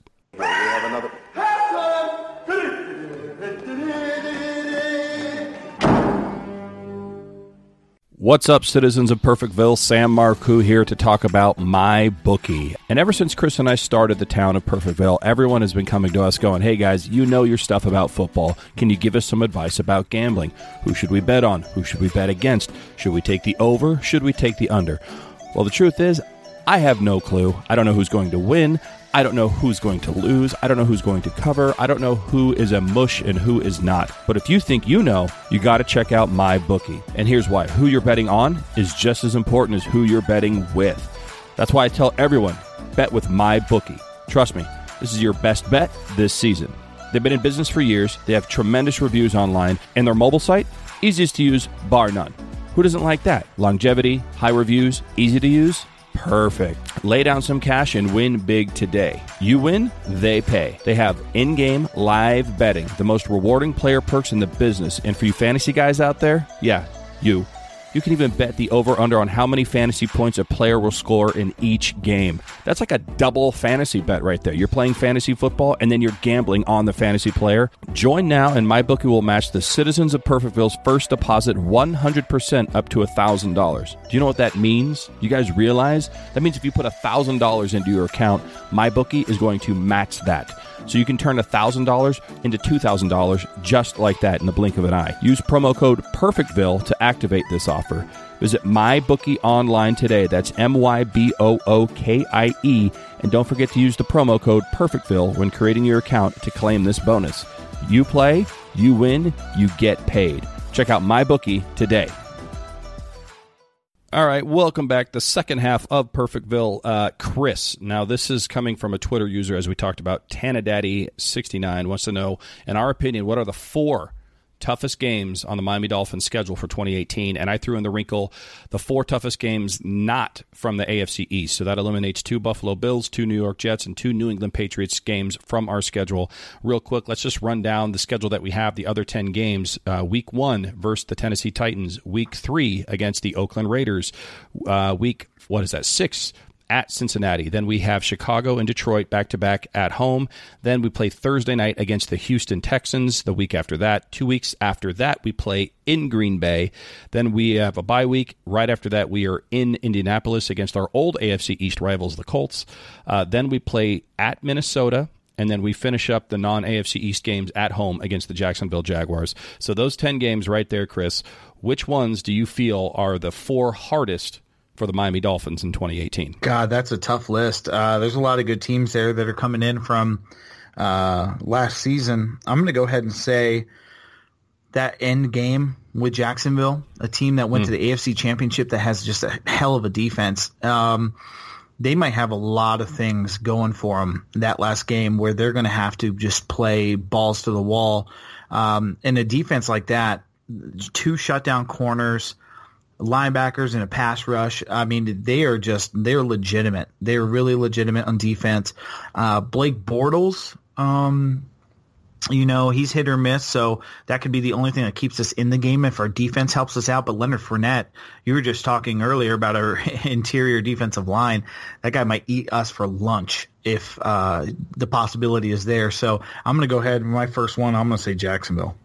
What's up, citizens of Perfectville? Sam Marcoux here to talk about my bookie. And ever since Chris and I started the town of Perfectville, everyone has been coming to us going, "Hey guys, you know your stuff about football. Can you give us some advice about gambling? Who should we bet on? Who should we bet against? Should we take the over? Should we take the under?" Well, the truth is, I have no clue. I don't know who's going to win. I don't know who's going to lose. I don't know who's going to cover. I don't know who is a mush and who is not. But if you think you know, you got to check out my bookie. And here's why who you're betting on is just as important as who you're betting with. That's why I tell everyone bet with my bookie. Trust me, this is your best bet this season. They've been in business for years, they have tremendous reviews online, and their mobile site, easiest to use, bar none. Who doesn't like that? Longevity, high reviews, easy to use? Perfect. Lay down some cash and win big today. You win, they pay. They have in game live betting, the most rewarding player perks in the business. And for you fantasy guys out there, yeah, you. You can even bet the over under on how many fantasy points a player will score in each game. That's like a double fantasy bet right there. You're playing fantasy football and then you're gambling on the fantasy player. Join now and MyBookie will match the citizens of Perfectville's first deposit 100% up to $1,000. Do you know what that means? You guys realize? That means if you put $1,000 into your account, MyBookie is going to match that. So you can turn $1,000 into $2,000 just like that in the blink of an eye. Use promo code PERFECTVILLE to activate this offer. Visit MyBookie online today. That's M Y B O O K I E. And don't forget to use the promo code PERFECTVILLE when creating your account to claim this bonus. You play, you win, you get paid. Check out MyBookie today. All right, welcome back. The second half of Perfectville, uh, Chris. Now, this is coming from a Twitter user, as we talked about. Tanadaddy69 wants to know, in our opinion, what are the four toughest games on the Miami Dolphins schedule for 2018? And I threw in the wrinkle the four toughest games not from the AFC East. So that eliminates two Buffalo Bills, two New York Jets, and two New England Patriots games from our schedule. Real quick, let's just run down the schedule that we have, the other 10 games. Uh, week one versus the Tennessee Titans, week three against the Oakland Raiders, uh, week, what is that, six at Cincinnati. Then we have Chicago and Detroit back to back at home. Then we play Thursday night against the Houston Texans the week after that. Two weeks after that, we play in Green Bay. Then we have a bye week. Right after that, we are in Indianapolis against our old AFC East rivals, the Colts. Uh, then we play at Minnesota and then we finish up the non AFC East games at home against the Jacksonville Jaguars. So those 10 games right there, Chris, which ones do you feel are the four hardest for the Miami Dolphins in 2018? God, that's a tough list. Uh, there's a lot of good teams there that are coming in from uh, last season. I'm going to go ahead and say that end game with Jacksonville, a team that went mm. to the AFC Championship that has just a hell of a defense. Um, they might have a lot of things going for them that last game where they're going to have to just play balls to the wall. Um, and a defense like that, two shutdown corners, linebackers and a pass rush. I mean, they are just they're legitimate. They're really legitimate on defense. Uh, Blake Bortles, um, you know, he's hit or miss, so that could be the only thing that keeps us in the game if our defense helps us out. But Leonard Fournette, you were just talking earlier about our interior defensive line. That guy might eat us for lunch if uh, the possibility is there. So I'm going to go ahead. My first one, I'm going to say Jacksonville.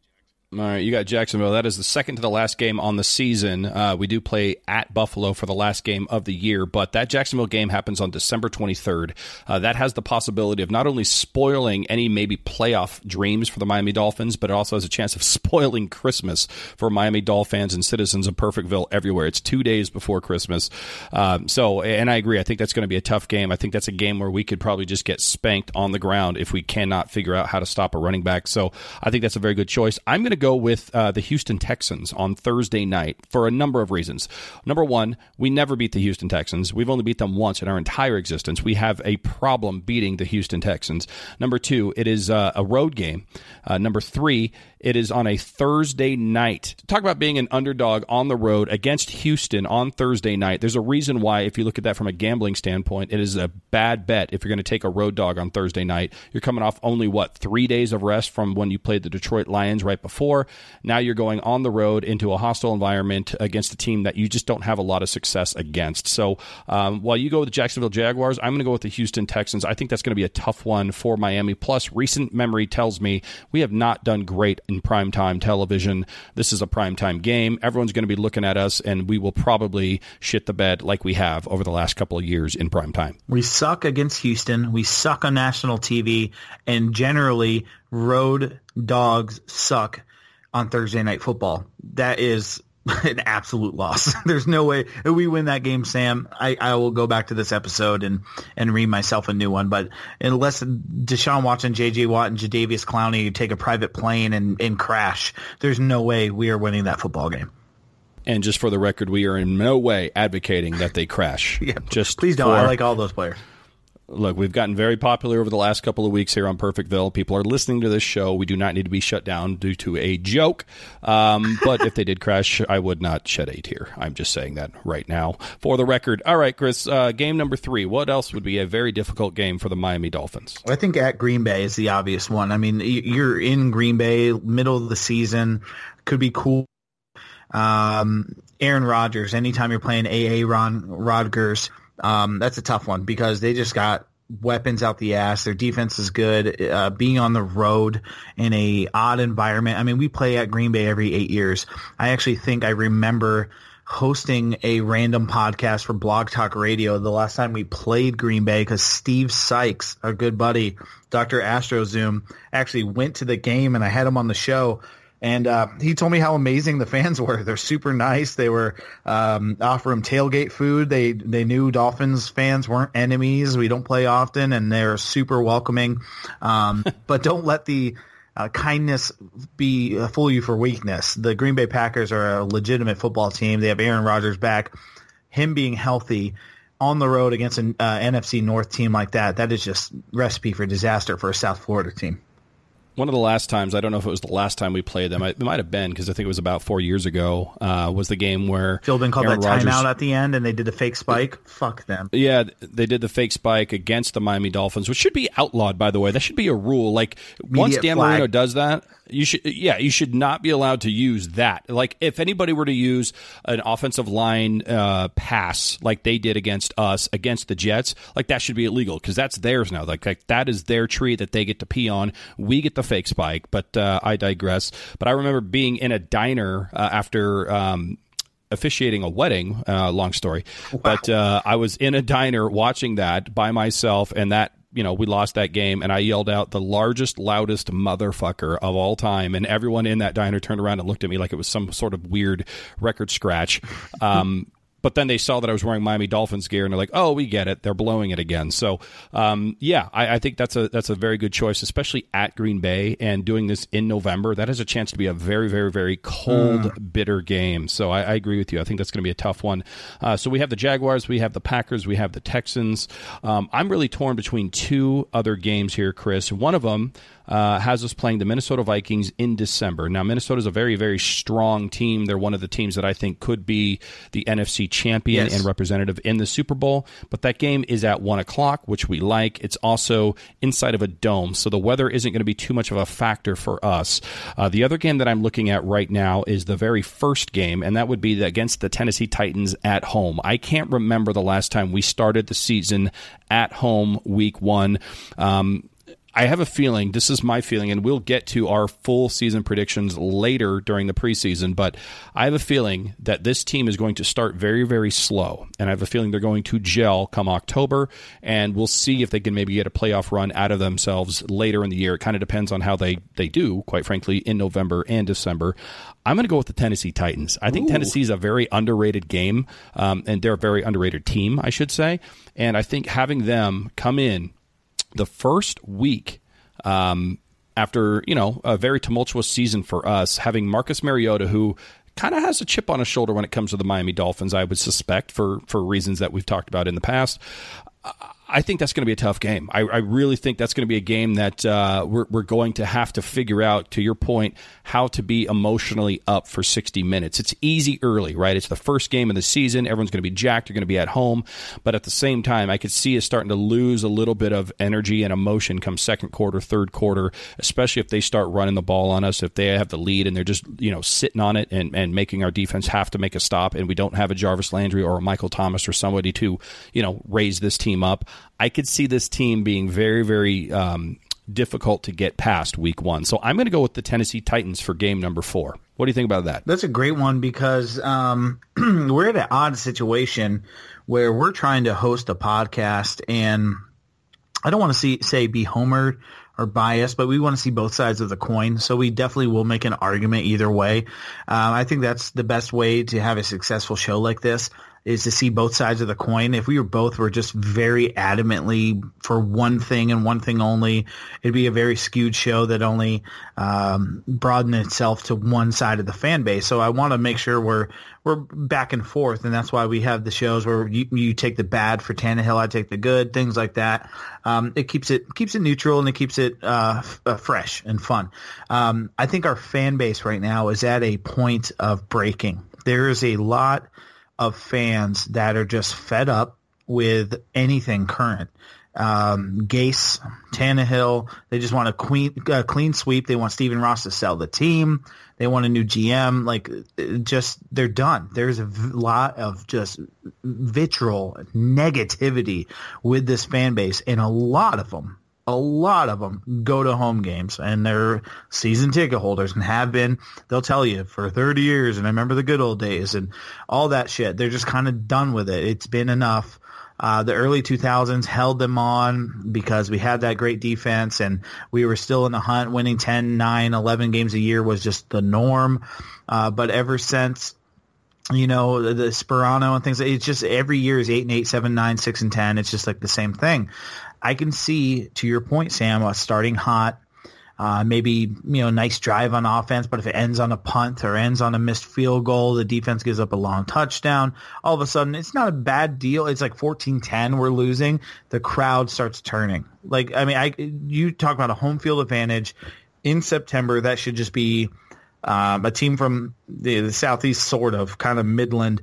All right, you got Jacksonville. That is the second to the last game on the season. Uh, we do play at Buffalo for the last game of the year, but that Jacksonville game happens on December 23rd. Uh, that has the possibility of not only spoiling any maybe playoff dreams for the Miami Dolphins, but it also has a chance of spoiling Christmas for Miami Dolphins and citizens of Perfectville everywhere. It's two days before Christmas. Um, so, and I agree. I think that's going to be a tough game. I think that's a game where we could probably just get spanked on the ground if we cannot figure out how to stop a running back. So I think that's a very good choice. I'm going to go with uh, the Houston Texans on Thursday night for a number of reasons. Number one, we never beat the Houston Texans. We've only beat them once in our entire existence. We have a problem beating the Houston Texans. Number two, it is uh, a road game. Uh, number three, it is on a Thursday night. Talk about being an underdog on the road against Houston on Thursday night. There's a reason why, if you look at that from a gambling standpoint, it is a bad bet if you're going to take a road dog on Thursday night. You're coming off only, what, three days of rest from when you played the Detroit Lions right before. Now you're going on the road into a hostile environment against a team that you just don't have a lot of success against. So um, while you go with the Jacksonville Jaguars, I'm going to go with the Houston Texans. I think that's going to be a tough one for Miami. Plus, recent memory tells me we have not done great in primetime television. This is a primetime game. Everyone's going to be looking at us, and we will probably shit the bed like we have over the last couple of years in primetime. We suck against Houston. We suck on national TV, and generally, road dogs suck on Thursday Night Football. That is an absolute loss. There's no way we win that game, Sam. I, I will go back to this episode and and read myself a new one. But unless Deshaun Watson, J.J. Watt, and Jadeveon Clowney take a private plane and, and crash, there's no way we are winning that football game. And just for the record, we are in no way advocating that they crash. yeah, just please don't. For, I like all those players look, we've gotten very popular over the last couple of weeks here on Perfectville. People are listening to this show. We do not need to be shut down due to a joke. Um, but if they did crash, I would not shed a tear. I'm just saying that right now for the record. All right, Chris, uh, game number three. What else would be a very difficult game for the Miami Dolphins? I think at Green Bay is the obvious one. I mean, you're in Green Bay, middle of the season, could be cool. Um, Aaron Rodgers, anytime you're playing AA Ron Rodgers – um, that's a tough one because they just got weapons out the ass. Their defense is good. Uh, being on the road in a odd environment. I mean, we play at Green Bay every eight years. I actually think I remember hosting a random podcast for Blog Talk Radio the last time we played Green Bay because Steve Sykes, our good buddy, Dr. Astro Zoom, actually went to the game and I had him on the show and uh, he told me how amazing the fans were. They're super nice. They were um, offering tailgate food. They they knew Dolphins fans weren't enemies. We don't play often, and they're super welcoming. Um, but don't let the uh, kindness be uh, fool you for weakness. The Green Bay Packers are a legitimate football team. They have Aaron Rodgers back. Him being healthy on the road against an uh, NFC North team like that, that is just recipe for disaster for a South Florida team one of the last times I don't know if it was the last time we played them. It might have been because I think it was about four years ago. Uh, was the game where Philbin called Aaron that Rodgers, timeout at the end, and they did the fake spike. Fuck them. Yeah, they did the fake spike against the Miami Dolphins, which should be outlawed. By the way, that should be a rule. Like Immediate once Dan flag. Marino does that, you should, yeah, you should not be allowed to use that. Like, if anybody were to use an offensive line uh, pass like they did against us against the Jets, like that should be illegal because that's theirs now. Like, like, that is their tree that they get to pee on. We get the fake spike, but uh, I digress. But I remember being in a diner uh, after. Um, officiating a wedding. Uh, long story, wow. but uh, I was in a diner watching that by myself, and that you know, we lost that game and I yelled out the largest, loudest motherfucker of all time. And everyone in that diner turned around and looked at me like it was some sort of weird record scratch. Um, but then they saw that I was wearing Miami Dolphins gear, and they're like, "Oh, we get it. They're blowing it again." So, um, yeah, I, I, think that's a that's a very good choice, especially at Green Bay and doing this in November. That has a chance to be a very, very, very cold, mm. bitter game. So, I, I, agree with you. I think that's going to be a tough one. Uh, so, we have the Jaguars, we have the Packers, we have the Texans. Um, I'm really torn between two other games here, Chris. One of them uh, has us playing the Minnesota Vikings in December. Now, Minnesota is a very, very strong team. They're one of the teams that I think could be the NFC champion yes. and representative in the Super Bowl. But that game is at 1 o'clock, which we like. It's also inside of a dome, so the weather isn't going to be too much of a factor for us. Uh, the other game that I'm looking at right now is the very first game, and that would be against the Tennessee Titans at home. I can't remember the last time we started the season at home week one. Um, I have a feeling, this is my feeling, and we'll get to our full season predictions later during the preseason, but I have a feeling that this team is going to start very, very slow. And I have a feeling they're going to gel come October, and we'll see if they can maybe get a playoff run out of themselves later in the year. It kind of depends on how they, they do, quite frankly, in November and December. I'm going to go with the Tennessee Titans. I think Tennessee is a very underrated game, um, and they're a very underrated team, I should say. And I think having them come in the first week um, after you know a very tumultuous season for us, having Marcus Mariota, who kind of has a chip on his shoulder when it comes to the Miami Dolphins, I would suspect for for reasons that we've talked about in the past. I think that's going to be a tough game. I, I really think that's going to be a game that uh, we're, we're going to have to figure out, to your point, how to be emotionally up for 60 minutes. It's easy early, right? It's the first game of the season. Everyone's going to be jacked. You're going to be at home. But at the same time, I could see us starting to lose a little bit of energy and emotion come second quarter, third quarter, especially if they start running the ball on us, if they have the lead and they're just, you know, sitting on it and, and making our defense have to make a stop and we don't have a Jarvis Landry or a Michael Thomas or somebody to, you know, raise this team up. I could see this team being very, very um, difficult to get past week one. So I'm going to go with the Tennessee Titans for game number four. What do you think about that? That's a great one because um, we're in an odd situation where we're trying to host a podcast, and I don't want to see say be homered or biased, but we want to see both sides of the coin. So we definitely will make an argument either way. Um, I think that's the best way to have a successful show like this is to see both sides of the coin. If we were both were just very adamantly for one thing and one thing only, it'd be a very skewed show that only um, broadened itself to one side of the fan base. So I want to make sure we're we're back and forth, and that's why we have the shows where you, you take the bad for Tannehill, I take the good, things like that. Um, it keeps it keeps it neutral and it keeps it uh, f- uh, fresh and fun. Um, I think our fan base right now is at a point of breaking. There is a lot of fans that are just fed up with anything current. Um, Gase, Tannehill, they just want a clean, uh, clean sweep. They want Stephen Ross to sell the team. They want a new GM. Like, just they're done. There's a lot of just vitriol, negativity with this fan base, and a lot of them a lot of them go to home games and they're season ticket holders and have been they'll tell you for 30 years and i remember the good old days and all that shit they're just kind of done with it it's been enough uh, the early 2000s held them on because we had that great defense and we were still in the hunt winning 10 9 11 games a year was just the norm uh, but ever since you know the, the Sparano and things. It's just every year is eight and eight, seven, nine, six and ten. It's just like the same thing. I can see, to your point, Sam, starting hot, uh, maybe you know nice drive on offense, but if it ends on a punt or ends on a missed field goal, the defense gives up a long touchdown. All of a sudden, it's not a bad deal. It's like 14-10, we're losing. The crowd starts turning. Like I mean, I you talk about a home field advantage in September. That should just be um, a team from the, the southeast, sort of, kind of Midland,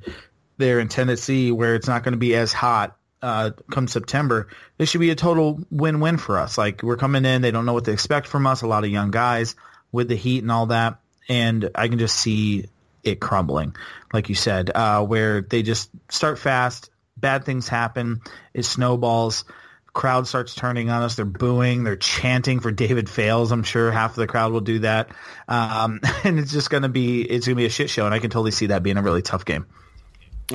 there in Tennessee, where it's not going to be as hot uh, come September, this should be a total win-win for us. Like we're coming in, they don't know what to expect from us. A lot of young guys with the heat and all that, and I can just see it crumbling, like you said, uh, where they just start fast, bad things happen, it snowballs. Crowd starts turning on us. They're booing. They're chanting for David Fales. I'm sure half of the crowd will do that, um, and it's just to be it's to be a shit show. And I can totally see that being a really tough game.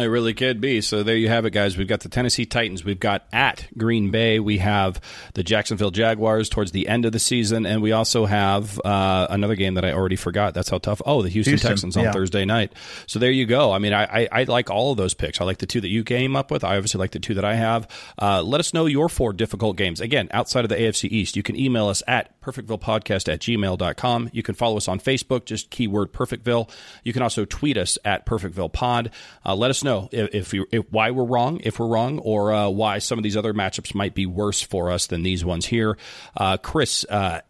It really could be. So there you have it, guys. We've got the Tennessee Titans. We've got at Green Bay. We have the Jacksonville Jaguars towards the end of the season, and we also have uh, another game that I already forgot. That's how tough. Oh, the Houston, Houston, Texans on yeah. Thursday night. So there you go. I mean, I, I, I like all of those picks. I like the two that you came up with. I obviously like the two that I have. Uh, let us know your four difficult games. Again, outside of the AFC East, you can email us at perfectvillepodcast at gmail.com. You can follow us on Facebook, just keyword Perfectville. You can also tweet us at PerfectvillePod. Uh, let us know if, if, you, if why we're wrong, if we're wrong, or uh, why some of these other matchups might be worse for us than these ones here. Uh, Chris, uh,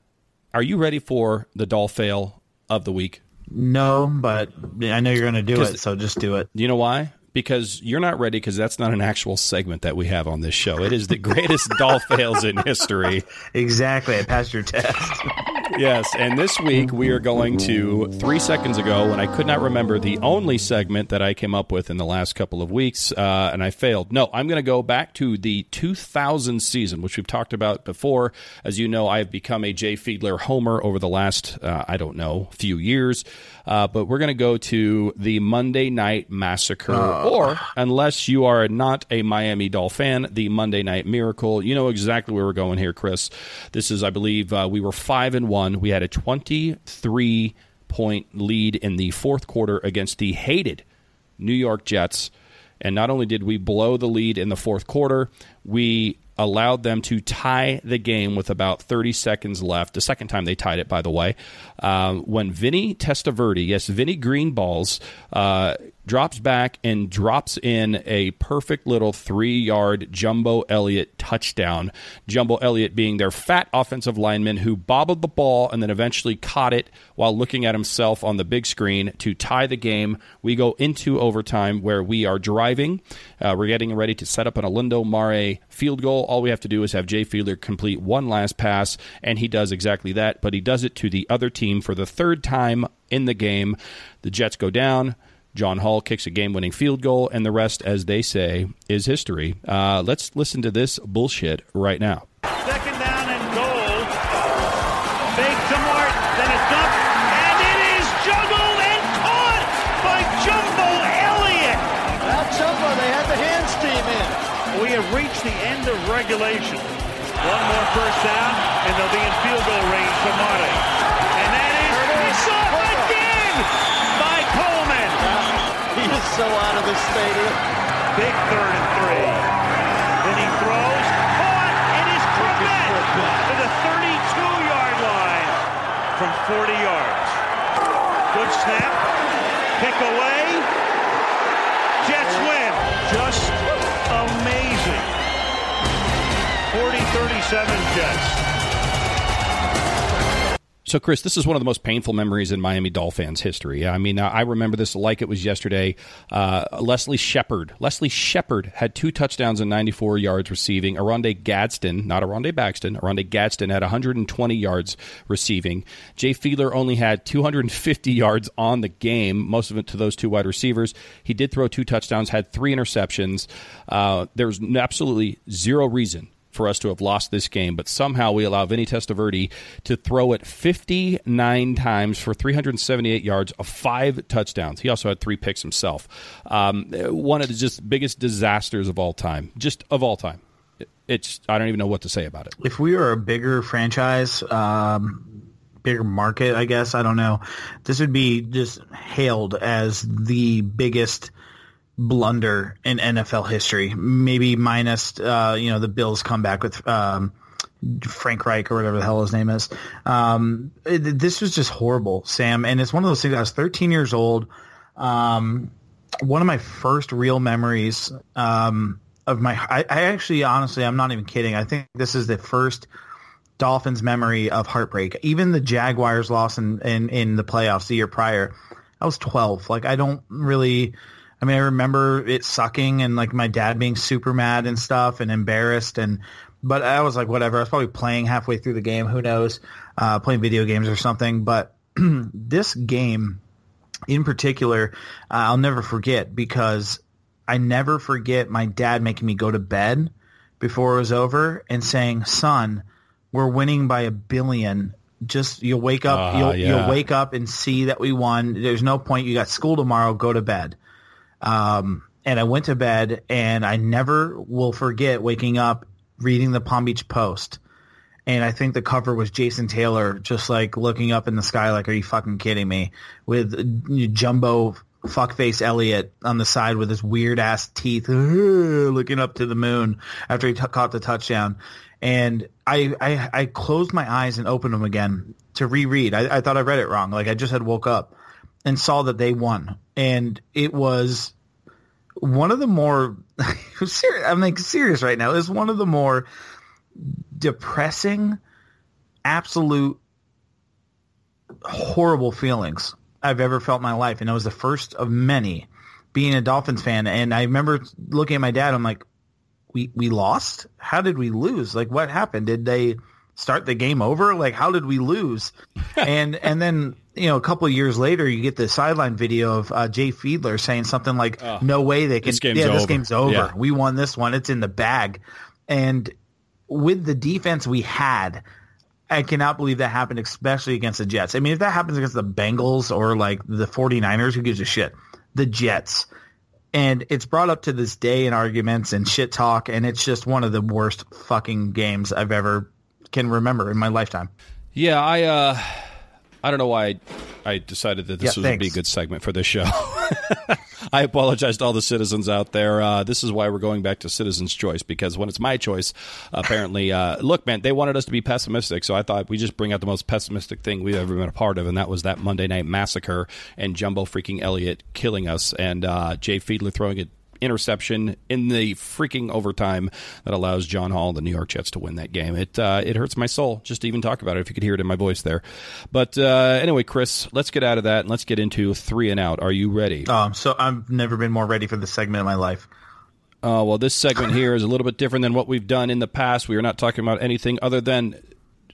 are you ready for the doll fail of the week? No, but I know you're going to do it, so just do it. Do you know why? Because you're not ready because that's not an actual segment that we have on this show. It is the greatest doll fails in history. Exactly. I passed your test. Yes, and this week we are going to three seconds ago when I could not remember the only segment that I came up with in the last couple of weeks, uh, and I failed. No, I'm going to go back to the 2000 season, which we've talked about before. As you know, I've become a Jay Fiedler homer over the last, uh, I don't know, few years. Uh, but we're going to go to the Monday Night Massacre, or unless you are not a Miami Doll fan, the Monday Night Miracle. You know exactly where we're going here, Chris. This is, I believe, uh, we were five and one. We had a 23 point lead in the fourth quarter against the hated New York Jets. And not only did we blow the lead in the fourth quarter, we allowed them to tie the game with about 30 seconds left. The second time they tied it, by the way, uh, when Vinny Testaverde, yes, Vinny Greenballs, uh, drops back and drops in a perfect little three yard Jumbo Elliott touchdown. Jumbo Elliott being their fat offensive lineman who bobbled the ball and then eventually caught it while looking at himself on the big screen to tie the game. We go into overtime where we are driving. Uh, we're getting ready to set up an Olindo Mare field goal. All we have to do is have Jay Fiedler complete one last pass, and he does exactly that, but he does it to the other team for the third time in the game. The Jets go down. John Hall kicks a game winning field goal, and the rest, as they say, is history. Uh, let's listen to this bullshit right now. Second down and goal. Fake to Martin, then a dump, and it is juggled and caught by Jumbo Elliott. Now Jumbo, they had the hands team in. We have reached the end of regulation. One more first down, and they'll be in field goal range for Mare. So out of the stadium. Big third and three. Then he throws. Caught. It is Chrebet to the 32-yard line from 40 yards. Good snap. Pick away. Jets win. Just amazing. 40-37 Jets. So, Chris, this is one of the most painful memories in Miami Dolphins history. I mean, I remember this like it was yesterday. Uh, Leslie Shepherd. Leslie Shepherd had two touchdowns and 94 yards receiving. Oronde Gadsden, not Aronde Baxton, Oronde Gadsden had 120 yards receiving. Jay Fiedler only had 250 yards on the game, most of it to those two wide receivers. He did throw two touchdowns, had three interceptions. Uh, there's absolutely zero reason for us to have lost this game, but somehow we allow Vinny Testaverde to throw it 59 times for 378 yards of five touchdowns. He also had three picks himself. Um, one of the just biggest disasters of all time, just of all time. It's I don't even know what to say about it. if we were a bigger franchise, um, bigger market, I guess, I don't know, this would be just hailed as the biggest blunder in NFL history. Maybe minus, uh, you know, the Bills comeback with um, Frank Reich or whatever the hell his name is. Um, it, this was just horrible, Sam. And it's one of those things. I was 13 years old. Um, one of my first real memories um, of my, I, I actually, honestly, I'm not even kidding. I think this is the first Dolphins memory of heartbreak. Even the Jaguars loss in, in, in the playoffs the year prior, I was 12. Like, I don't really, I mean, I remember it sucking and like my dad being super mad and stuff and embarrassed and, but I was like, whatever. I was probably playing halfway through the game. Who knows? Uh, playing video games or something. But this game in particular, uh, I'll never forget because I never forget my dad making me go to bed before it was over and saying, son, we're winning by a billion. Just you'll wake up, Ah, you'll, yeah. you'll wake up and see that we won. There's no point. You got school tomorrow. Go to bed. Um, and I went to bed, and I never will forget waking up reading the Palm Beach Post. And I think the cover was Jason Taylor just like looking up in the sky like, are you fucking kidding me? With jumbo fuckface Elliott on the side with his weird ass teeth looking up to the moon after he t- caught the touchdown. And I, I, I closed my eyes and opened them again to reread. I, I thought I read it wrong. Like I just had woke up and saw that they won. And it was one of the more serious, I'm like serious right now. It's one of the more depressing, absolute horrible feelings I've ever felt in my life, and it was the first of many. Being a Dolphins fan, and I remember looking at my dad. I'm like, "We we lost? How did we lose? Like, what happened? Did they start the game over? Like, how did we lose?" and and then you know, a couple of years later, you get the sideline video of uh, Jay Fiedler saying something like, oh, "No way they can. This game's yeah, over. this game's over. Yeah. We won this one. It's in the bag." And with the defense we had, I cannot believe that happened, especially against the Jets. I mean, if that happens against the Bengals or like the 49ers, who gives a shit? The Jets. And it's brought up to this day in arguments and shit talk, and it's just one of the worst fucking games I've ever can remember in my lifetime. Yeah, I uh I don't know why I, I decided that this Yeah, would be a good segment for this show. I apologize to all the citizens out there. Uh, this is why we're going back to citizens' choice because when it's my choice, apparently, uh, look, man, they wanted us to be pessimistic, so I thought we just bring out the most pessimistic thing we've ever been a part of, and that was that Monday Night Massacre and Jumbo freaking Elliott killing us, and uh, Jay Fiedler throwing it interception in the freaking overtime that allows John Hall and the New York Jets to win that game. It uh, it hurts my soul just to even talk about it. If you could hear it in my voice there, but uh, anyway, Chris, let's get out of that and let's get into three and out. Are you ready? Um, so I've never been more ready for this segment in my life. Uh, well, this segment here is a little bit different than what we've done in the past. We are not talking about anything other than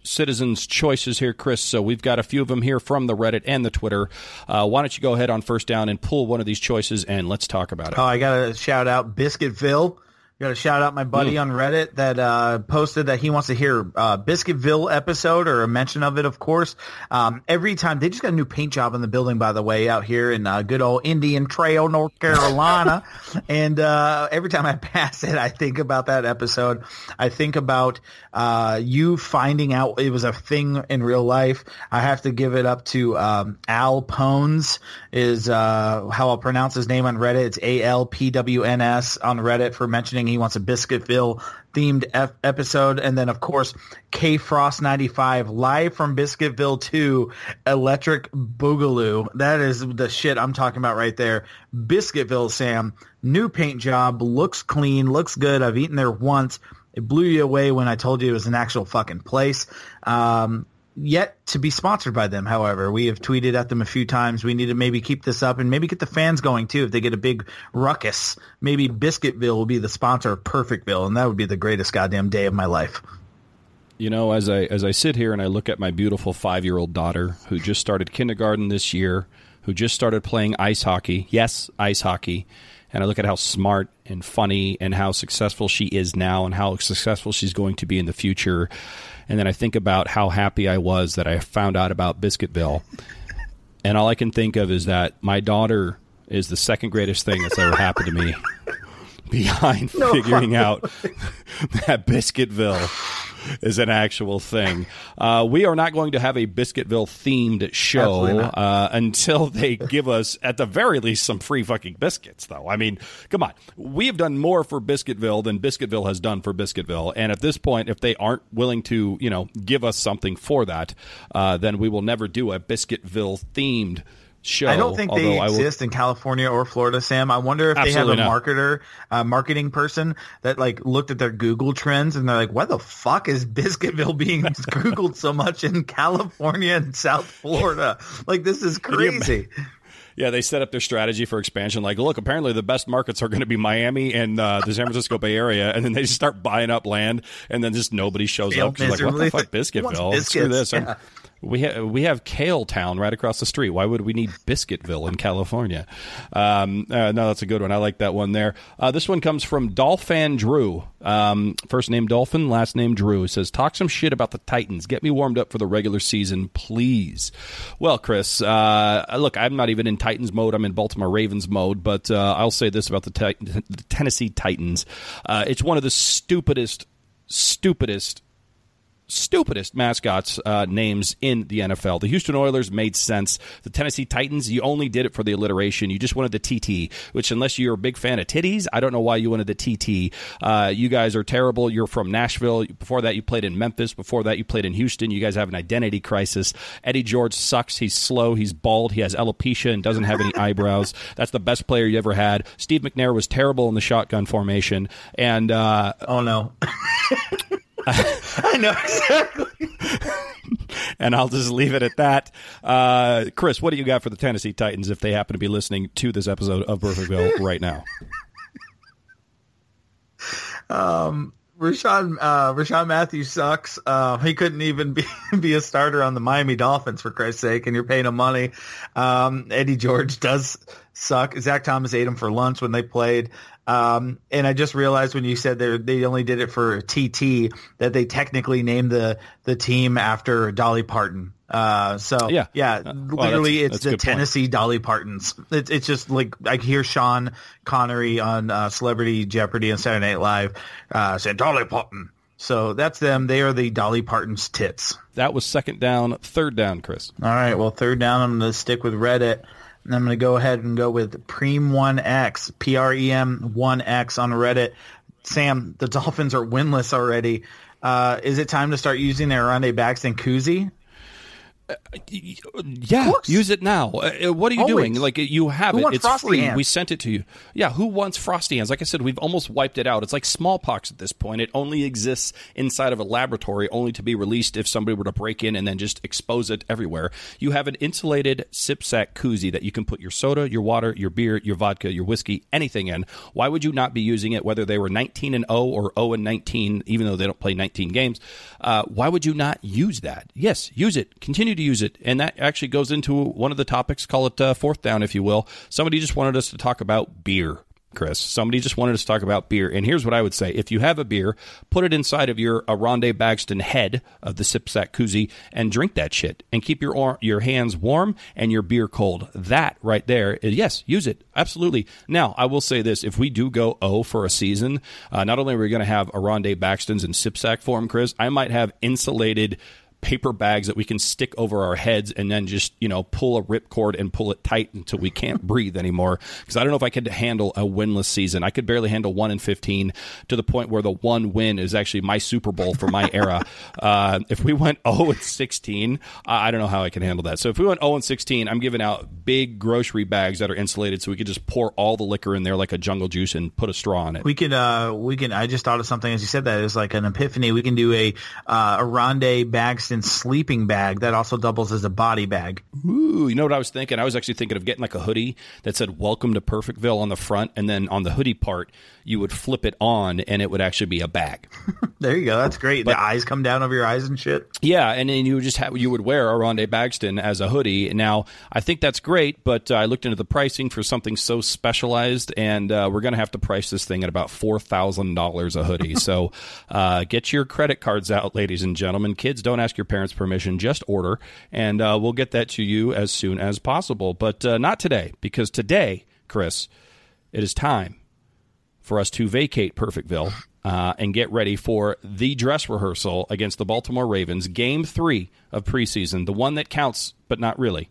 citizens' choices here, Chris. So we've got a few of them here from the Reddit and the Twitter. Uh, why don't you go ahead on first down and pull one of these choices and let's talk about it. Oh, I got to shout out Biscuitville. Got to shout out my buddy on Reddit that uh, posted that he wants to hear uh, Biscuitville episode or a mention of it, of course. Um, every time they just got a new paint job in the building, by the way, out here in uh, good old Indian Trail, North Carolina. and uh, every time I pass it, I think about that episode. I think about uh, you finding out it was a thing in real life. I have to give it up to um, Al Pones is uh, how I'll pronounce his name on Reddit. It's A L P W N S on Reddit for mentioning he wants a Biscuitville themed ep- episode, and then of course K Frost ninety five live from Biscuitville two Electric Boogaloo. That is the shit I'm talking about right there. Biscuitville Sam, new paint job, looks clean, looks good. I've eaten there once. It blew you away when I told you it was an actual fucking place. Um, yet to be sponsored by them. However, we have tweeted at them a few times. We need to maybe keep this up and maybe get the fans going too. If they get a big ruckus, maybe Biscuitville will be the sponsor of Perfectville, and that would be the greatest goddamn day of my life. You know, as I as I sit here and I look at my beautiful five year old daughter who just started kindergarten this year, who just started playing ice hockey. Yes, ice hockey. And I look at how smart and funny and how successful she is now and how successful she's going to be in the future. And then I think about how happy I was that I found out about Biscuitville. And all I can think of is that my daughter is the second greatest thing that's ever happened to me behind figuring out that Biscuitville is an actual thing. Uh, we are not going to have a Biscuitville themed show uh, until they give us, at the very least, some free fucking biscuits, though. I mean, come on. We have done more for Biscuitville than Biscuitville has done for Biscuitville. And at this point, if they aren't willing to, you know, give us something for that, uh, then we will never do a Biscuitville themed show. I don't think they I will- exist in California or Florida, Sam. I wonder if Absolutely they have a not. marketer, uh, marketing person that like looked at their Google trends and they're like, "Why the fuck is Biscuitville being googled so much in California and South Florida? Like this is crazy." Yeah, they set up their strategy for expansion. Like, look, apparently the best markets are going to be Miami and uh, the San Francisco Bay Area, and then they just start buying up land, and then just nobody shows Fail up. like, what the fuck, Biscuitville? Screw this. Yeah. We have we have Kale Town right across the street. Why would we need Biscuitville in California? Um, uh, no, that's a good one. I like that one there. Uh, this one comes from Dolphin Drew. Um, first name Dolphin, last name Drew. It says, "Talk some shit about the Titans. Get me warmed up for the regular season, please." Well, Chris, uh, look, I'm not even in Titans mode. I'm in Baltimore Ravens mode. But uh, I'll say this about the, the Tennessee Titans: uh, it's one of the stupidest, stupidest stupidest mascots uh, names in the NFL. The Houston Oilers made sense. The Tennessee Titans, you only did it for the alliteration. You just wanted the TT, which unless you're a big fan of titties, I don't know why you wanted the TT. Uh, you guys are terrible. You're from Nashville. Before that, you played in Memphis. Before that, you played in Houston. You guys have an identity crisis. Eddie George sucks. He's slow. He's bald. He has alopecia and doesn't have any eyebrows. That's the best player you ever had. Steve McNair was terrible in the shotgun formation. And uh, oh no. I know exactly. and I'll just leave it at that. Uh, Chris, what do you got for the Tennessee Titans if they happen to be listening to this episode of Perfectville right now? Um, Rishard uh, Rishard Matthews sucks. Uh, he couldn't even be be a starter on the Miami Dolphins for Christ's sake, and you're paying him money. Um, Eddie George does suck. Zach Thomas ate him for lunch when they played. Um, and I just realized when you said they they only did it for TT that they technically named the the team after Dolly Parton. Uh, so yeah, yeah, uh, well, literally it's the Tennessee point. Dolly Partons. It's it's just like I hear Sean Connery on uh, Celebrity Jeopardy and Saturday Night Live uh, saying Dolly Parton. So that's them. They are the Dolly Parton's tits. That was second down, third down, Chris. All right. Well, third down. I'm going to stick with Reddit. And I'm going to go ahead and go with Prem1X, P-R-E-M 1X on Reddit. Sam, the Dolphins are winless already. Uh, is it time to start using their Ronde Baxton koozie? Yeah, use it now. Uh, uh, what are you Always. doing? Like you have who it. It's frosty free. Hands? We sent it to you. Yeah, who wants frosty hands? Like I said, we've almost wiped it out. It's like smallpox at this point. It only exists inside of a laboratory, only to be released if somebody were to break in and then just expose it everywhere. You have an insulated sip sack koozie that you can put your soda, your water, your beer, your vodka, your whiskey, anything in. Why would you not be using it? Whether they were 19 and 0 or 0 and 19, even though they don't play 19 games, uh, why would you not use that? Yes, use it. Continue to use it, and that actually goes into one of the topics. Call it uh, fourth down, if you will. Somebody just wanted us to talk about beer. Chris. Somebody just wanted us to talk about beer. And here's what I would say. If you have a beer, put it inside of your Aronde Baxton head of the Sip Sack koozie and drink that shit and keep your your hands warm and your beer cold. That right there, yes, use it. Absolutely. Now, I will say this. If we do go O for a season, uh, not only are we going to have Aronde Baxtons in Sip Sack form, Chris, I might have insulated paper bags that we can stick over our heads and then just you know pull a ripcord and pull it tight until we can't breathe anymore. Because i don't know if i could handle a winless season. I could barely handle 1 in 15 to the point where the one win is actually my super bowl for my era. Uh, if we went 0 and 16 i don't know how i can handle that. So if we went 0 and 16 i'm giving out big grocery bags that are insulated so we could just pour all the liquor in there like a jungle juice and put a straw in it. We could uh we can i just thought of something as you said that. It's like an epiphany. We can do a uh, a ronde bags sleeping bag that also doubles as a body bag. Ooh, you know what I was thinking? I was actually thinking of getting like a hoodie that said "Welcome to Perfectville" on the front, and then on the hoodie part, you would flip it on, and it would actually be a bag. there you go. That's great. But, the eyes come down over your eyes and shit. Yeah, and then you would just have you would wear a Ronde Baxton as a hoodie. Now, I think that's great, but uh, I looked into the pricing for something so specialized, and uh, we're going to have to price this thing at about four thousand dollars a hoodie. so, uh, get your credit cards out, ladies and gentlemen. Kids, don't ask your parents permission; just order, and uh, we'll get that to you as soon as possible. But uh, not today, because today, Chris, it is time for us to vacate Perfectville uh, and get ready for the dress rehearsal against the Baltimore Ravens, game three of preseason, the one that counts, but not really.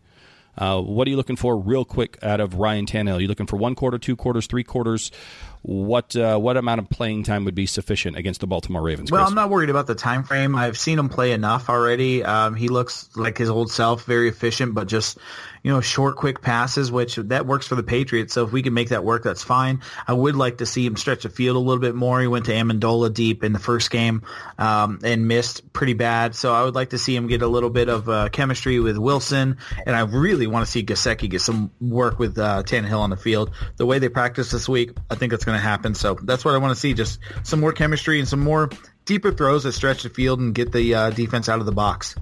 Uh, what are you looking for, real quick, out of Ryan Tannehill? Are you looking for one quarter, two quarters, three quarters? What uh, what amount of playing time would be sufficient against the Baltimore Ravens? Well, I'm not worried about the time frame. I've seen him play enough already. Um, he looks like his old self, very efficient, but just you know, short, quick passes, which that works for the Patriots. So if we can make that work, that's fine. I would like to see him stretch the field a little bit more. He went to Amendola deep in the first game um, and missed pretty bad. So I would like to see him get a little bit of uh, chemistry with Wilson, and I really want to see Gesicki get some work with uh, Tannehill on the field. The way they practice this week, I think that's going to happen. So that's what I want to see. Just some more chemistry and some more deeper throws that stretch the field and get the uh, defense out of the box.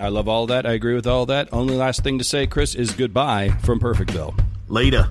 I love all that. I agree with all that. Only last thing to say, Chris, is goodbye from Perfectville. Later.